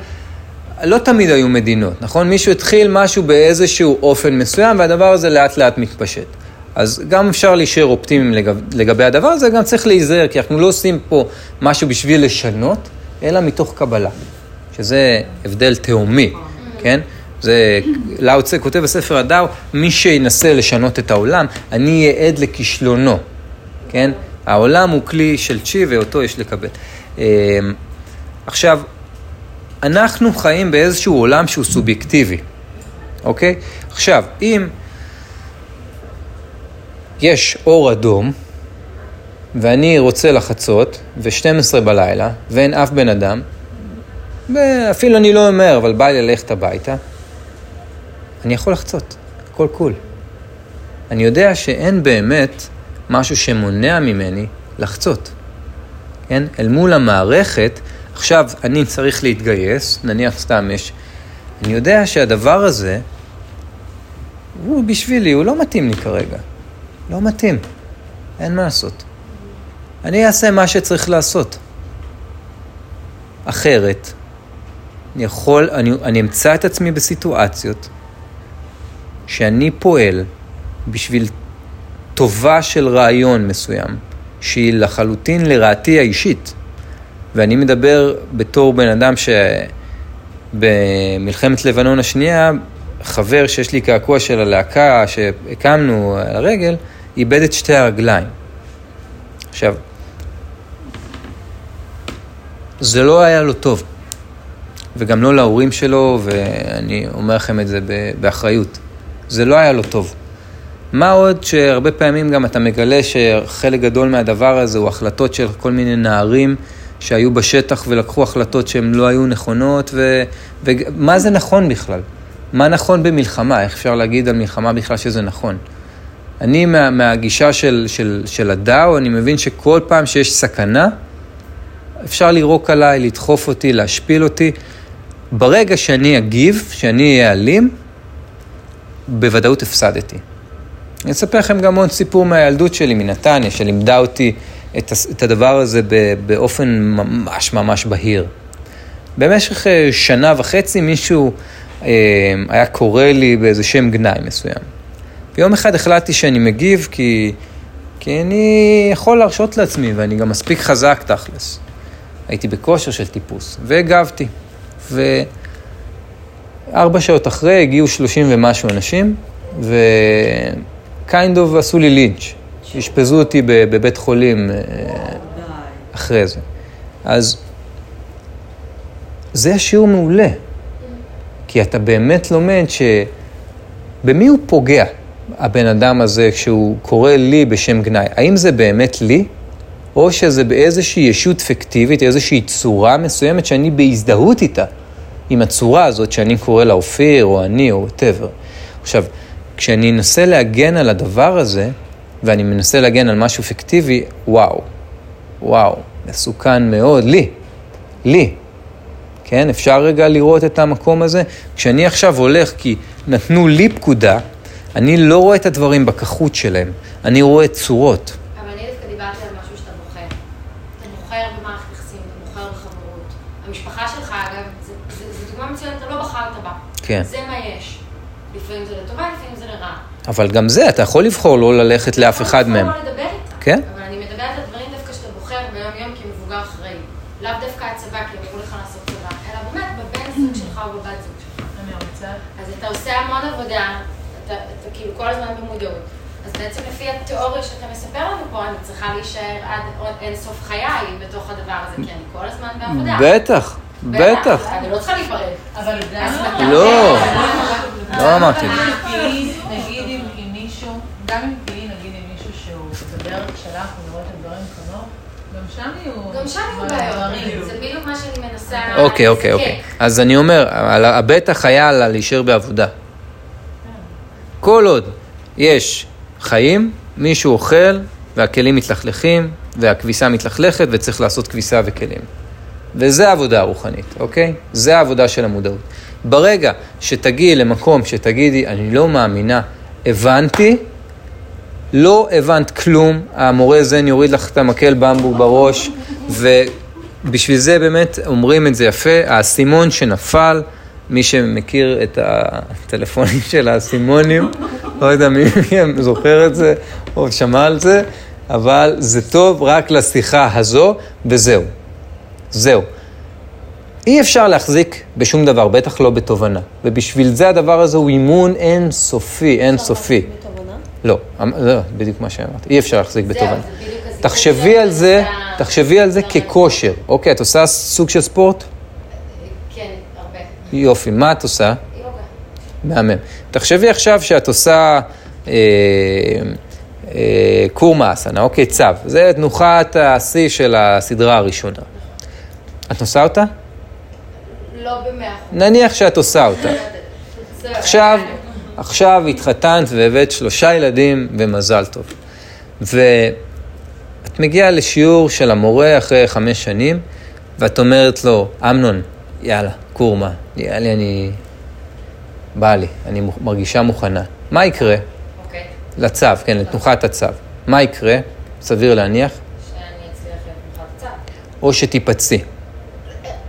לא תמיד היו מדינות, נכון? מישהו התחיל משהו באיזשהו אופן מסוים, והדבר הזה לאט לאט מתפשט. אז גם אפשר להישאר אופטימיים לגב, לגבי הדבר הזה, גם צריך להיזהר, כי אנחנו לא עושים פה משהו בשביל לשנות, אלא מתוך קבלה, שזה הבדל תהומי, כן? זה, לאו צה כותב בספר הדאו, מי שינסה לשנות את העולם, אני אהיה עד לכישלונו, כן? העולם הוא כלי של צ'י ואותו יש לקבל. אמ, עכשיו, אנחנו חיים באיזשהו עולם שהוא סובייקטיבי, אוקיי? עכשיו, אם יש אור אדום, ואני רוצה לחצות, ו-12 בלילה, ואין אף בן אדם, ואפילו אני לא אומר, אבל בא לי ללכת הביתה, אני יכול לחצות, הכל קול. אני יודע שאין באמת משהו שמונע ממני לחצות, כן? אל מול המערכת, עכשיו אני צריך להתגייס, נניח סתם יש, אני יודע שהדבר הזה, הוא בשבילי, הוא לא מתאים לי כרגע. לא מתאים, אין מה לעשות. אני אעשה מה שצריך לעשות. אחרת, אני יכול, אני, אני אמצא את עצמי בסיטואציות שאני פועל בשביל טובה של רעיון מסוים, שהיא לחלוטין לרעתי האישית. ואני מדבר בתור בן אדם שבמלחמת לבנון השנייה, חבר שיש לי קעקוע של הלהקה שהקמנו על הרגל, איבד את שתי הרגליים. עכשיו, זה לא היה לו טוב, וגם לא להורים שלו, ואני אומר לכם את זה באחריות. זה לא היה לו טוב. מה עוד שהרבה פעמים גם אתה מגלה שחלק גדול מהדבר הזה הוא החלטות של כל מיני נערים שהיו בשטח ולקחו החלטות שהן לא היו נכונות, ו... ומה זה נכון בכלל? מה נכון במלחמה? איך אפשר להגיד על מלחמה בכלל שזה נכון? אני מה, מהגישה של, של, של הדאו, אני מבין שכל פעם שיש סכנה, אפשר לירוק עליי, לדחוף אותי, להשפיל אותי. ברגע שאני אגיב, שאני אהיה אלים, בוודאות הפסדתי. אני אספר לכם גם עוד סיפור מהילדות שלי, מנתניה, שלימדה אותי את, הדבר הזה באופן ממש ממש בהיר. במשך שנה וחצי מישהו אה, היה קורא לי באיזה שם גנאי מסוים. ויום אחד החלטתי שאני מגיב כי, כי אני יכול להרשות לעצמי ואני גם מספיק חזק תכלס. הייתי בכושר של טיפוס, והגבתי. וארבע שעות אחרי הגיעו שלושים ומשהו אנשים, ו kind of עשו לי לינץ'. אשפזו אותי בבית חולים אחרי זה. אז זה שיעור מעולה, כי אתה באמת לומד שבמי הוא פוגע, הבן אדם הזה, כשהוא קורא לי בשם גנאי. האם זה באמת לי, או שזה באיזושהי ישות פיקטיבית, איזושהי צורה מסוימת שאני בהזדהות איתה, עם הצורה הזאת שאני קורא לה אופיר, או אני, או וואטאבר. עכשיו, כשאני אנסה להגן על הדבר הזה, ואני מנסה להגן על משהו פיקטיבי, וואו, וואו, מסוכן מאוד, לי, לי. כן, אפשר רגע לראות את המקום הזה? כשאני עכשיו הולך כי נתנו לי פקודה, אני לא רואה את הדברים בכחות שלהם, אני רואה צורות. אבל אני דווקא דיברתי על משהו שאתה בוחר. אתה בוחר במערכת יחסים, אתה בוחר בחברות. המשפחה שלך, אגב, זה- זה- זו דוגמה מצוינת, אתה לא בחרת בה. כן. זה מה יש. לפעמים זה לטובה, לפעמים זה לרעה. אבל גם זה, אתה יכול לבחור לא ללכת לאף אחד מהם. אתה יכול לדבר איתם. כן? אבל אני מדברת על דברים דווקא שאתה בוחר ביום-יום כמבוגר אחראי. לאו דווקא הצבא, כי אמרו לך לעשות צבא, אלא באמת בבן זוג שלך או בבת זוג שלך. אז אתה עושה המון עבודה, אתה, אתה כאילו כל הזמן במודעות. אז בעצם לפי התיאוריה שאתה מספר לנו פה, אני צריכה להישאר עד אין סוף חיי בתוך הדבר הזה, כי אני כל הזמן בעבודה. בטח, בטח. אני לא צריכה להיפרד. אבל גם... לא, לא אמרתי נגיד עם מישהו, גם אם תהיי נגיד עם מישהו שהוא בדרך שלך, הוא רואה את הדברים כמוך, גם שם יהיו... גם שם יהיו בעיות, זה בדיוק מה שאני מנסה אוקיי, אוקיי. אוקיי. אז אני אומר, הבטח היה על להישאר בעבודה. כל עוד יש חיים, מישהו אוכל, והכלים מתלכלכים, והכביסה מתלכלכת, וצריך לעשות כביסה וכלים. וזה העבודה הרוחנית, אוקיי? זה העבודה של המודעות. ברגע שתגיעי למקום שתגידי, אני לא מאמינה, הבנתי, לא הבנת כלום, המורה זן יוריד לך את המקל במבו בראש, ובשביל זה באמת אומרים את זה יפה, האסימון שנפל, מי שמכיר את הטלפונים של האסימונים, לא יודע מי זוכר את זה או שמע על זה, אבל זה טוב רק לשיחה הזו, וזהו. זהו. אי אפשר להחזיק בשום דבר, בטח לא בתובנה. ובשביל זה הדבר הזה הוא אימון אין סופי, אין סופי. בתובנה? לא, אמ- לא, בדיוק מה שאמרתי, אי אפשר להחזיק בתובנה. תחשבי על זה, תחשבי על זה ככושר. אוקיי, את עושה סוג של ספורט? כן, הרבה. יופי, מה את עושה? יוגה. מהמם. תחשבי עכשיו שאת עושה אה, אה, קורמה אסנה, אוקיי, צו. זה תנוחת השיא של הסדרה הראשונה. את עושה אותה? לא במאה אחוז. נניח שאת עושה אותה. זהו. עכשיו, עכשיו התחתנת והבאת שלושה ילדים ומזל טוב. ואת מגיעה לשיעור של המורה אחרי חמש שנים, ואת אומרת לו, אמנון, יאללה, קורמה, נראה לי אני... בא לי, אני מרגישה מוכנה. מה יקרה? אוקיי. לצו, כן, לתנוחת הצו. מה יקרה? סביר להניח. שאני אצליח מוכרת קצת. או שתיפצי.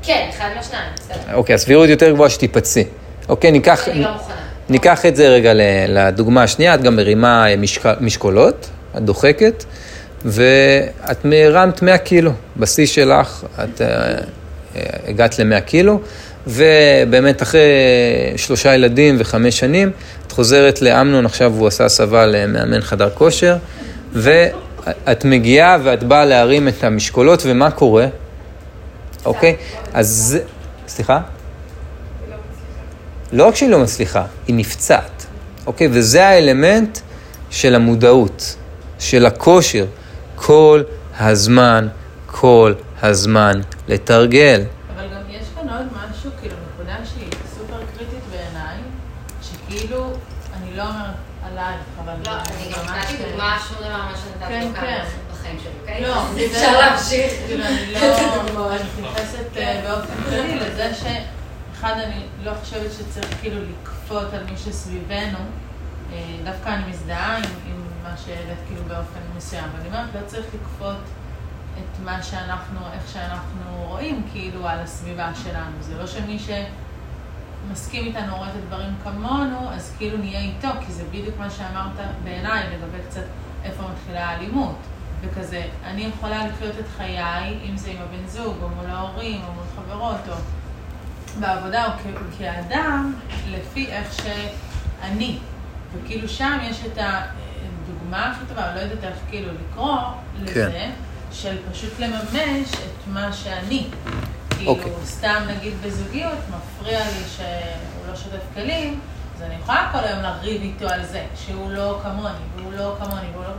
כן, אחד מהשניים, בסדר. אוקיי, הסבירות יותר גבוהה שתיפצי. אוקיי, ניקח... אני לא מוכנה. ניקח את זה רגע לדוגמה השנייה, את גם מרימה אה, משק... משקולות, את דוחקת, ואת הרמת 100 קילו. בשיא שלך את אה, אה, הגעת ל-100 קילו, ובאמת אחרי שלושה ילדים וחמש שנים, את חוזרת לאמנון, עכשיו הוא עשה הסבה למאמן חדר כושר, ואת מגיעה ואת באה להרים את המשקולות, ומה קורה? אוקיי? אז זה... סליחה? לא רק שהיא לא מצליחה, היא נפצעת, אוקיי? וזה האלמנט של המודעות, של הכושר, כל הזמן, כל הזמן לתרגל. אבל גם יש כאן עוד משהו, כאילו, נקודה שהיא סופר קריטית בעיניי, שכאילו, אני לא אומרת עלייך, אבל... לא, אני גם ממש- נתתי דוגמה, שום דבר ממה שנתתי כן, כאן כן. לא, אפשר להמשיך. כאילו, אני לא... אני מתייחסת אה, באופן כללי לזה שאחד, אני לא חושבת שצריך כאילו לכפות על מי שסביבנו. אה, דווקא אני מזדהה עם, עם מה שהעלית כאילו באופן מסוים. ואני אומרת, לא צריך לכפות את מה שאנחנו, איך שאנחנו רואים כאילו על הסביבה שלנו. זה לא שמי שמסכים איתנו, רואה את הדברים כמונו, אז כאילו נהיה איתו, כי זה בדיוק מה שאמרת בעיניי לגבי קצת איפה מתחילה האלימות. וכזה, אני יכולה לחיות את חיי, אם זה עם הבן זוג, או מול ההורים, או מול חברות, או בעבודה, או כ- כאדם, לפי איך שאני. וכאילו שם יש את הדוגמה הכי טובה, לא יודעת איך כאילו לקרוא לזה, כן. של פשוט לממש את מה שאני. כאילו, אוקיי. סתם נגיד בזוגיות, מפריע לי שהוא לא שוטף כלים, אז אני יכולה כל היום לריב איתו על זה, שהוא לא כמוני, והוא לא כמוני, והוא לא...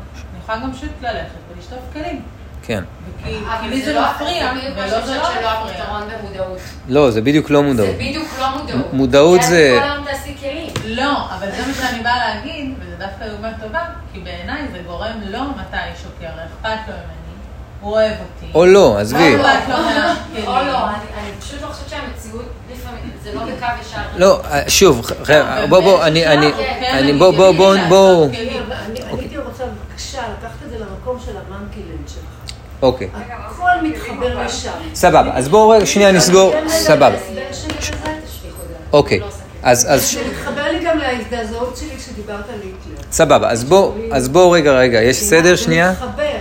אני יכולה גם פשוט ללכת ולשטוף כלים. כן. כי לי זה לא- מפריע, זה ולא זה לא מפריע. הפתרון במודעות. לא, זה בדיוק לא מודעות. זה בדיוק לא מודעות. מודעות כי אז זה- כל היום תעשי כלים. לא, אבל זה מה שאני באה להגיד, וזה דווקא דוגמה טובה, כי בעיניי זה גורם לו מתישהו, כי הרי אכפת לו ממני, הוא אוהב אותי. או לא, עזבי. לא. או לא, אני אני פשוט לא חושבת שהמציאות לפעמים, זה לא בקו ישר. לא, אה, שוב, בוא, בוא, אני, אני, כן, אני, אני בוא, בוא, בוא, לקחת את זה למקום של המנקילנד שלך. אוקיי. הכל מתחבר. לשם. סבבה, אז בואו רגע שנייה נסגור, סבבה. ההסבר שלי בזה, אוקיי, אז, אז, זה מתחבר לי גם להזדעזעות שלי כשדיברת על היטלר. סבבה, אז בואו, אז בואו רגע, רגע, יש סדר שנייה? זה מתחבר,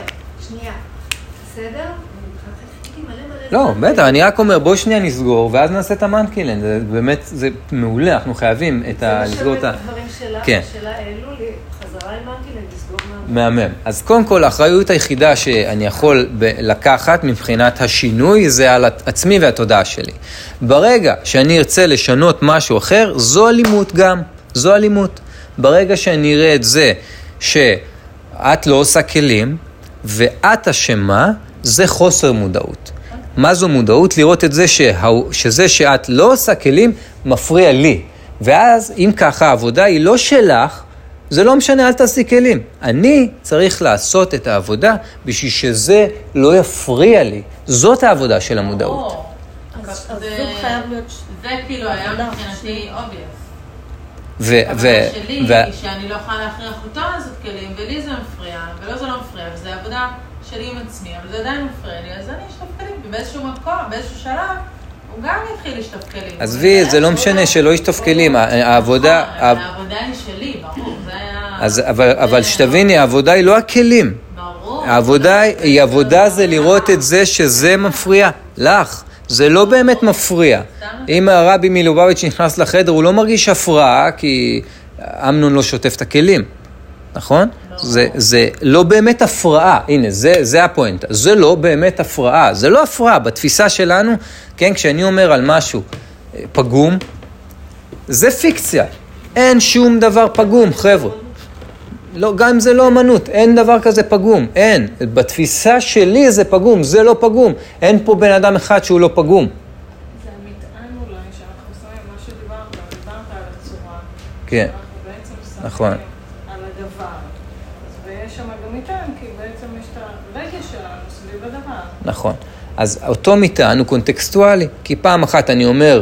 שנייה. בסדר? חיכיתי מלא מלא... לא, בטח, אני רק אומר, בואו שנייה נסגור, ואז נעשה את המנקילן, זה באמת, זה מעולה, אנחנו חייבים את ה... לסגור את ה... זה משלב את הדברים שלה, כן. שלה העלו לי, חזרה עם מנקילן, לסגור מה... מהמם. אז קודם כל, האחריות היחידה שאני יכול לקחת מבחינת השינוי, זה על עצמי והתודעה שלי. ברגע שאני ארצה לשנות משהו אחר, זו אלימות גם, זו אלימות. ברגע שאני אראה את זה שאת לא עושה כלים, ואת אשמה, זה חוסר מודעות. מה זו מודעות? לראות את זה שההוא- שזה שאת לא עושה כלים, מפריע לי. ואז, אם ככה, העבודה היא לא שלך, זה לא משנה, אל תעשי כלים. אני צריך לעשות את העבודה בשביל שזה לא יפריע לי. זאת העבודה של המודעות. אז אז זה- זוג חייב להיות... זה כאילו היה עבודה. מבחינתי obvious. ו- ו- הבעיה שלי ו- היא שאני לא יכולה להכריח אותו לעשות כלים, ולי זה מפריע, ולא זה לא מפריע, וזה עבודה שלי עם עצמי, אבל זה עדיין מפריע לי, אז אני אשטוף כלים, ובאיזשהו מקום, באיזשהו שלב, הוא גם יתחיל לשטוף כלים. עזבי, זה לא משנה שלא ישטוף כלים, ה- העבודה... העבודה היא שלי, ברור, זה היה... אבל שתביני, העבודה היא לא הכלים. ברור. העבודה היא, עבודה זה לראות את זה שזה מפריע לך. זה לא באמת מפריע. אם הרבי מלובביץ' נכנס לחדר, הוא לא מרגיש הפרעה, כי אמנון לא שוטף את הכלים, נכון? זה, זה לא באמת הפרעה, הנה, זה, זה הפואנטה. זה לא באמת הפרעה, זה לא הפרעה. בתפיסה שלנו, כן, כשאני אומר על משהו אה, פגום, זה פיקציה. אין שום דבר פגום, חבר'ה. לא, גם אם זה לא אמנות, אין דבר כזה פגום, אין. בתפיסה שלי זה פגום, זה לא פגום. אין פה בן אדם אחד שהוא לא פגום. זה המטען אולי שאנחנו שמים, מה שדיברת, דיברת על הצורה. כן, נכון. על הדבר. אז ויש שם גם מטען, כי בעצם יש את הרגש שלנו סביב הדבר. נכון. אז אותו מטען הוא קונטקסטואלי, כי פעם אחת אני אומר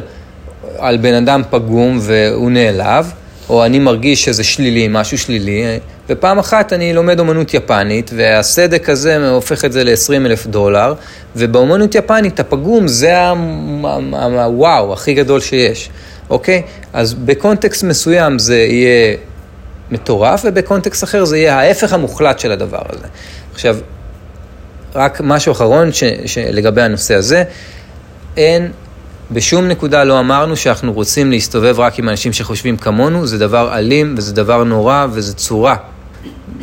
על בן אדם פגום והוא נעלב, או אני מרגיש שזה שלילי, משהו שלילי, ופעם אחת אני לומד אומנות יפנית, והסדק הזה הופך את זה ל-20 אלף דולר, ובאומנות יפנית הפגום זה הוואו הכי גדול שיש, אוקיי? אז בקונטקסט מסוים זה יהיה מטורף, ובקונטקסט אחר זה יהיה ההפך המוחלט של הדבר הזה. עכשיו, רק משהו אחרון ש, ש, לגבי הנושא הזה, אין, בשום נקודה לא אמרנו שאנחנו רוצים להסתובב רק עם אנשים שחושבים כמונו, זה דבר אלים וזה דבר נורא וזה צורה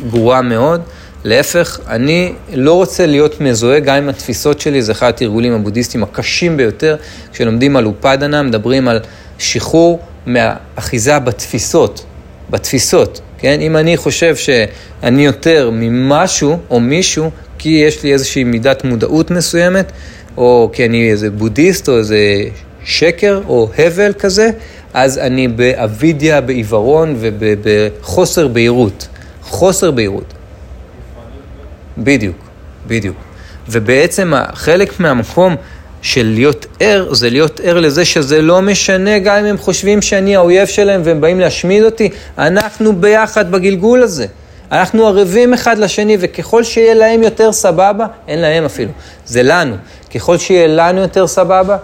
גרועה מאוד. להפך, אני לא רוצה להיות מזוהה גם עם התפיסות שלי, זה אחד התרגולים הבודהיסטיים הקשים ביותר, כשלומדים על אופדנה, מדברים על שחרור מהאחיזה בתפיסות, בתפיסות, כן? אם אני חושב שאני יותר ממשהו או מישהו, כי יש לי איזושהי מידת מודעות מסוימת, או כי אני איזה בודהיסט או איזה שקר או הבל כזה, אז אני באבידיה, בעיוורון ובחוסר בהירות. חוסר בהירות. בדיוק, בדיוק. ובעצם חלק מהמקום של להיות ער, זה להיות ער לזה שזה לא משנה גם אם הם חושבים שאני האויב שלהם והם באים להשמיד אותי, אנחנו ביחד בגלגול הזה. אנחנו ערבים אחד לשני, וככל שיהיה להם יותר סבבה, אין להם אפילו, זה לנו. ככל שיהיה לנו יותר סבבה,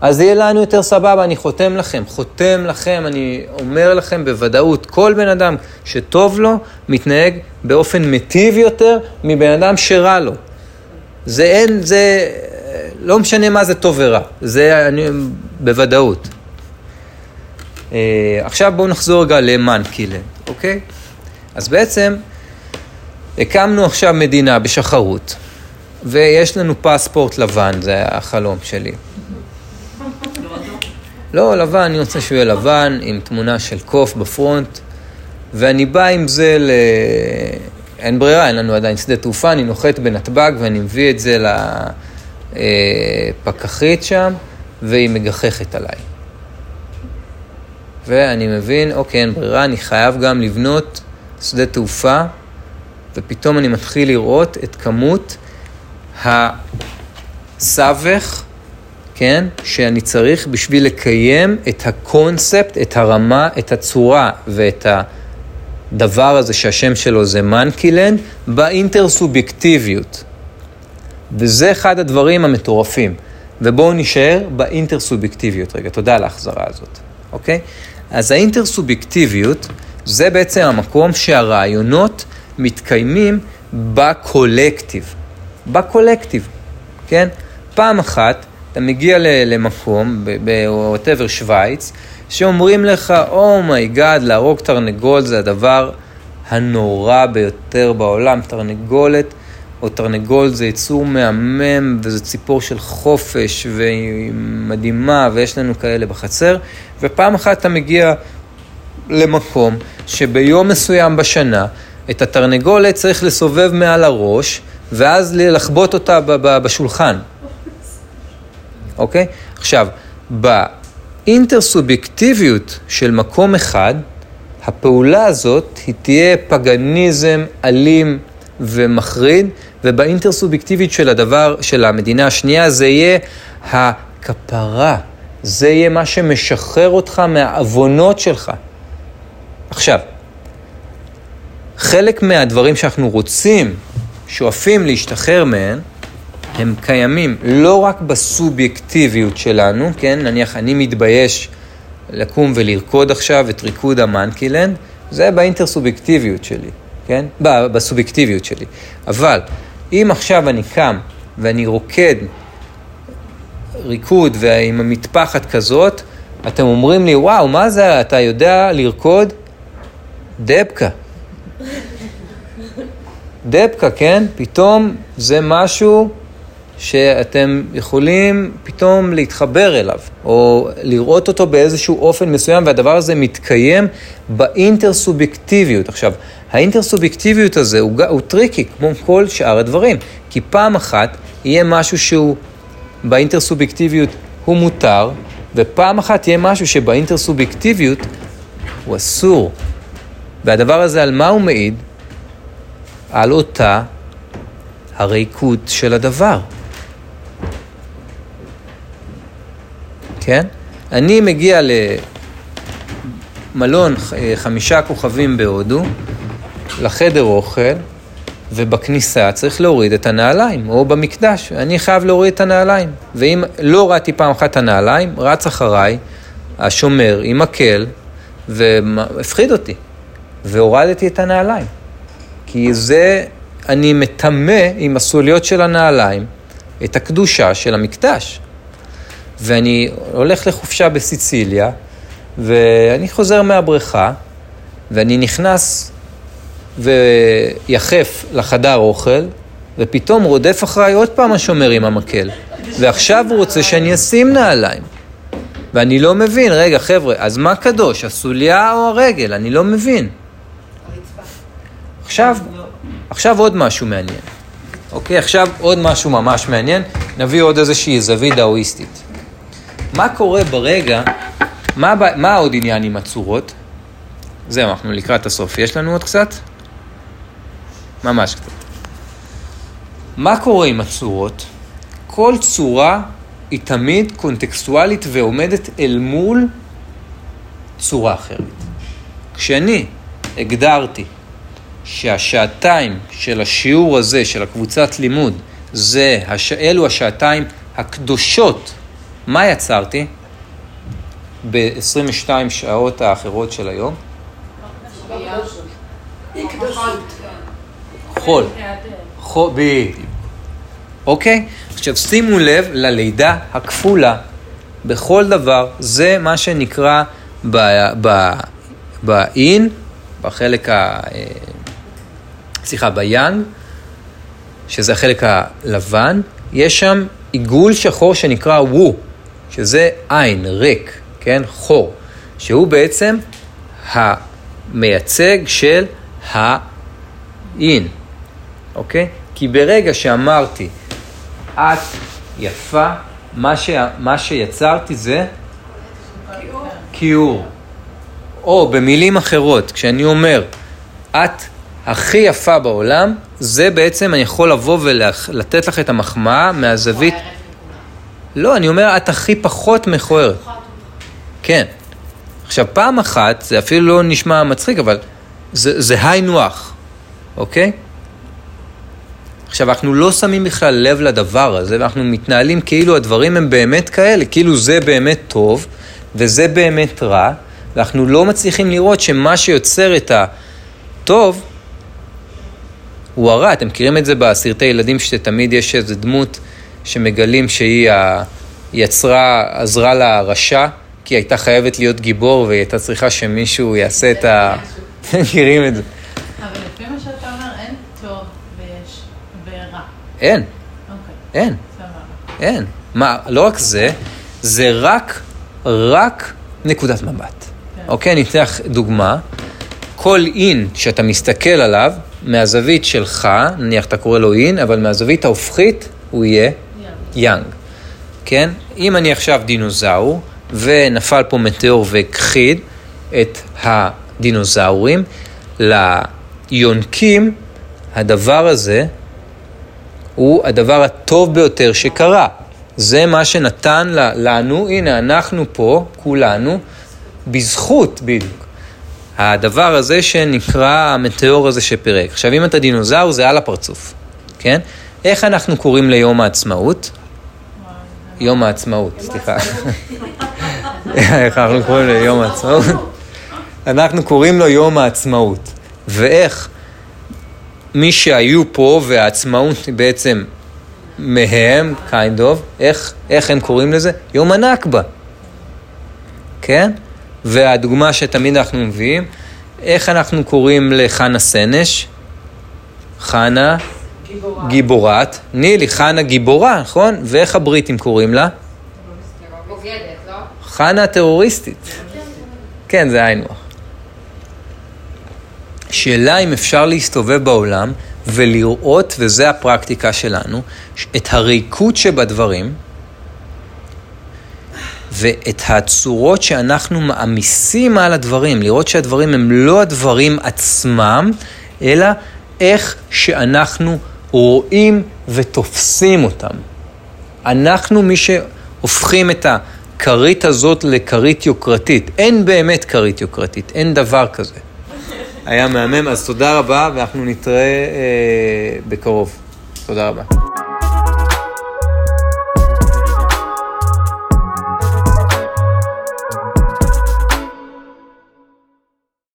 אז יהיה לנו יותר סבבה, אני חותם לכם, חותם לכם, אני אומר לכם בוודאות, כל בן אדם שטוב לו, מתנהג באופן מיטיב יותר מבן אדם שרע לו. זה אין, זה לא משנה מה זה טוב ורע, זה אני, בוודאות. אה, עכשיו בואו נחזור רגע למאנקילן, אוקיי? אז בעצם הקמנו עכשיו מדינה בשחרות, ויש לנו פספורט לבן, זה החלום שלי. לא, לבן, אני רוצה שהוא יהיה לבן, עם תמונה של קוף בפרונט, ואני בא עם זה ל... אין ברירה, אין לנו עדיין שדה תעופה, אני נוחת בנתב"ג ואני מביא את זה לפקחית שם, והיא מגחכת עליי. ואני מבין, אוקיי, אין ברירה, אני חייב גם לבנות שדה תעופה, ופתאום אני מתחיל לראות את כמות הסבך, כן, שאני צריך בשביל לקיים את הקונספט, את הרמה, את הצורה ואת הדבר הזה שהשם שלו זה מנקילן, באינטרסובייקטיביות. וזה אחד הדברים המטורפים. ובואו נישאר באינטרסובייקטיביות רגע, תודה על ההחזרה הזאת, אוקיי? אז האינטרסובייקטיביות זה בעצם המקום שהרעיונות מתקיימים בקולקטיב. בקולקטיב, כן? פעם אחת אתה מגיע למקום, בווטאבר שווייץ, שאומרים לך, oh my god, oh להרוג תרנגול זה הדבר הנורא ביותר בעולם. תרנגולת או תרנגול זה יצור מהמם, וזה ציפור של חופש, והיא מדהימה, ויש לנו כאלה בחצר. ופעם אחת אתה מגיע למקום שביום מסוים בשנה, את התרנגולת צריך לסובב מעל הראש, ואז לחבוט אותה בשולחן. אוקיי? עכשיו, באינטרסובייקטיביות של מקום אחד, הפעולה הזאת היא תהיה פגניזם אלים ומחריד, ובאינטרסובייקטיביות של הדבר, של המדינה השנייה, זה יהיה הכפרה. זה יהיה מה שמשחרר אותך מהעוונות שלך. עכשיו, חלק מהדברים שאנחנו רוצים, שואפים להשתחרר מהן, הם קיימים לא רק בסובייקטיביות שלנו, כן? נניח אני מתבייש לקום ולרקוד עכשיו את ריקוד המאנקילנד, זה באינטרסובייקטיביות שלי, כן? בסובייקטיביות שלי. אבל אם עכשיו אני קם ואני רוקד ריקוד ועם המטפחת כזאת, אתם אומרים לי, וואו, מה זה, אתה יודע לרקוד? דבקה. דבקה, כן? פתאום זה משהו שאתם יכולים פתאום להתחבר אליו, או לראות אותו באיזשהו אופן מסוים, והדבר הזה מתקיים באינטרסובייקטיביות. עכשיו, האינטרסובייקטיביות הזה הוא, הוא tricky, כמו כל שאר הדברים, כי פעם אחת יהיה משהו שהוא באינטרסובייקטיביות הוא מותר, ופעם אחת יהיה משהו שבאינטרסובייקטיביות הוא אסור. והדבר הזה על מה הוא מעיד? על אותה הריקות של הדבר. כן? אני מגיע למלון חמישה כוכבים בהודו, לחדר אוכל, ובכניסה צריך להוריד את הנעליים, או במקדש, אני חייב להוריד את הנעליים. ואם לא הורדתי פעם אחת את הנעליים, רץ אחריי השומר עם מקל, והפחיד אותי, והורדתי את הנעליים. כי זה, אני מטמא עם הסוליות של הנעליים את הקדושה של המקדש. ואני הולך לחופשה בסיציליה, ואני חוזר מהבריכה, ואני נכנס ויחף לחדר אוכל, ופתאום רודף אחריי עוד פעם השומר עם המקל. ועכשיו הוא רוצה שאני אשים נעליים. ואני לא מבין, רגע חבר'ה, אז מה קדוש, הסוליה או הרגל? אני לא מבין. עכשיו, עכשיו עוד משהו מעניין. אוקיי, עכשיו עוד משהו ממש מעניין. נביא עוד איזושהי זווית דאואיסטית. מה קורה ברגע, מה, מה עוד עניין עם הצורות? זהו, אנחנו לקראת הסוף. יש לנו עוד קצת? ממש קצת. מה קורה עם הצורות? כל צורה היא תמיד קונטקסטואלית ועומדת אל מול צורה אחרת. כשאני הגדרתי שהשעתיים של השיעור הזה, של הקבוצת לימוד, זה, הש... אלו השעתיים הקדושות, מה יצרתי ב-22 שעות האחרות של היום? חול. חול. אוקיי? עכשיו שימו לב ללידה הכפולה. בכל דבר, זה מה שנקרא באין, בחלק ה... סליחה, ביאנג, שזה החלק הלבן, יש שם עיגול שחור שנקרא וו, שזה עין, ריק, כן? חור, שהוא בעצם המייצג של האין, אוקיי? כי ברגע שאמרתי, את יפה, מה, ש... מה שיצרתי זה כיעור. או במילים אחרות, כשאני אומר, את הכי יפה בעולם, זה בעצם אני יכול לבוא ולתת לך את המחמאה מהזווית... לא, אני אומר, את הכי פחות מכוערת. כן. עכשיו, פעם אחת, זה אפילו לא נשמע מצחיק, אבל זה, זה היינו הך, אוקיי? עכשיו, אנחנו לא שמים בכלל לב לדבר הזה, ואנחנו מתנהלים כאילו הדברים הם באמת כאלה, כאילו זה באמת טוב, וזה באמת רע, ואנחנו לא מצליחים לראות שמה שיוצר את הטוב הוא הרע. אתם מכירים את זה בסרטי ילדים, שתמיד יש איזו דמות שמגלים שהיא יצרה, עזרה לרשע, כי היא הייתה חייבת להיות גיבור, והיא הייתה צריכה שמישהו יעשה את ה... מכירים את זה. אבל לפי מה שאתה אומר, אין טוב ויש ורע. אין, אוקיי, אין, סבבה. אין. מה, לא רק זה, זה רק, רק נקודת מבט. אוקיי, אני אתן לך דוגמה. כל אין שאתה מסתכל עליו, מהזווית שלך, נניח אתה קורא לו אין, אבל מהזווית ההופכית הוא יהיה יאנג. כן? אם אני עכשיו דינוזאור, ונפל פה מטאור והכחיד את הדינוזאורים, ליונקים הדבר הזה הוא הדבר הטוב ביותר שקרה. זה מה שנתן לנו, הנה אנחנו פה, כולנו, בזכות בדיוק. הדבר הזה שנקרא המטאור הזה שפירק. עכשיו, אם אתה דינוזאור, זה על הפרצוף, כן? איך אנחנו קוראים ליום העצמאות? יום העצמאות, סליחה. איך אנחנו קוראים ליום העצמאות? אנחנו קוראים לו יום העצמאות. ואיך מי שהיו פה והעצמאות היא בעצם מהם, kind of, איך, איך הם קוראים לזה? יום הנכבה. כן? והדוגמה שתמיד אנחנו מביאים, איך אנחנו קוראים לחנה סנש? חנה גיבורת. נילי, חנה גיבורה, נכון? ואיך הבריטים קוראים לה? בוגדת, לא? חנה טרוריסטית. כן, זה היינו. שאלה אם אפשר להסתובב בעולם ולראות, וזה הפרקטיקה שלנו, את הריקות שבדברים ואת הצורות שאנחנו מעמיסים על הדברים, לראות שהדברים הם לא הדברים עצמם, אלא איך שאנחנו רואים ותופסים אותם. אנחנו מי שהופכים את הכרית הזאת לכרית יוקרתית. אין באמת כרית יוקרתית, אין דבר כזה. היה מהמם, אז תודה רבה, ואנחנו נתראה אה, בקרוב. תודה רבה.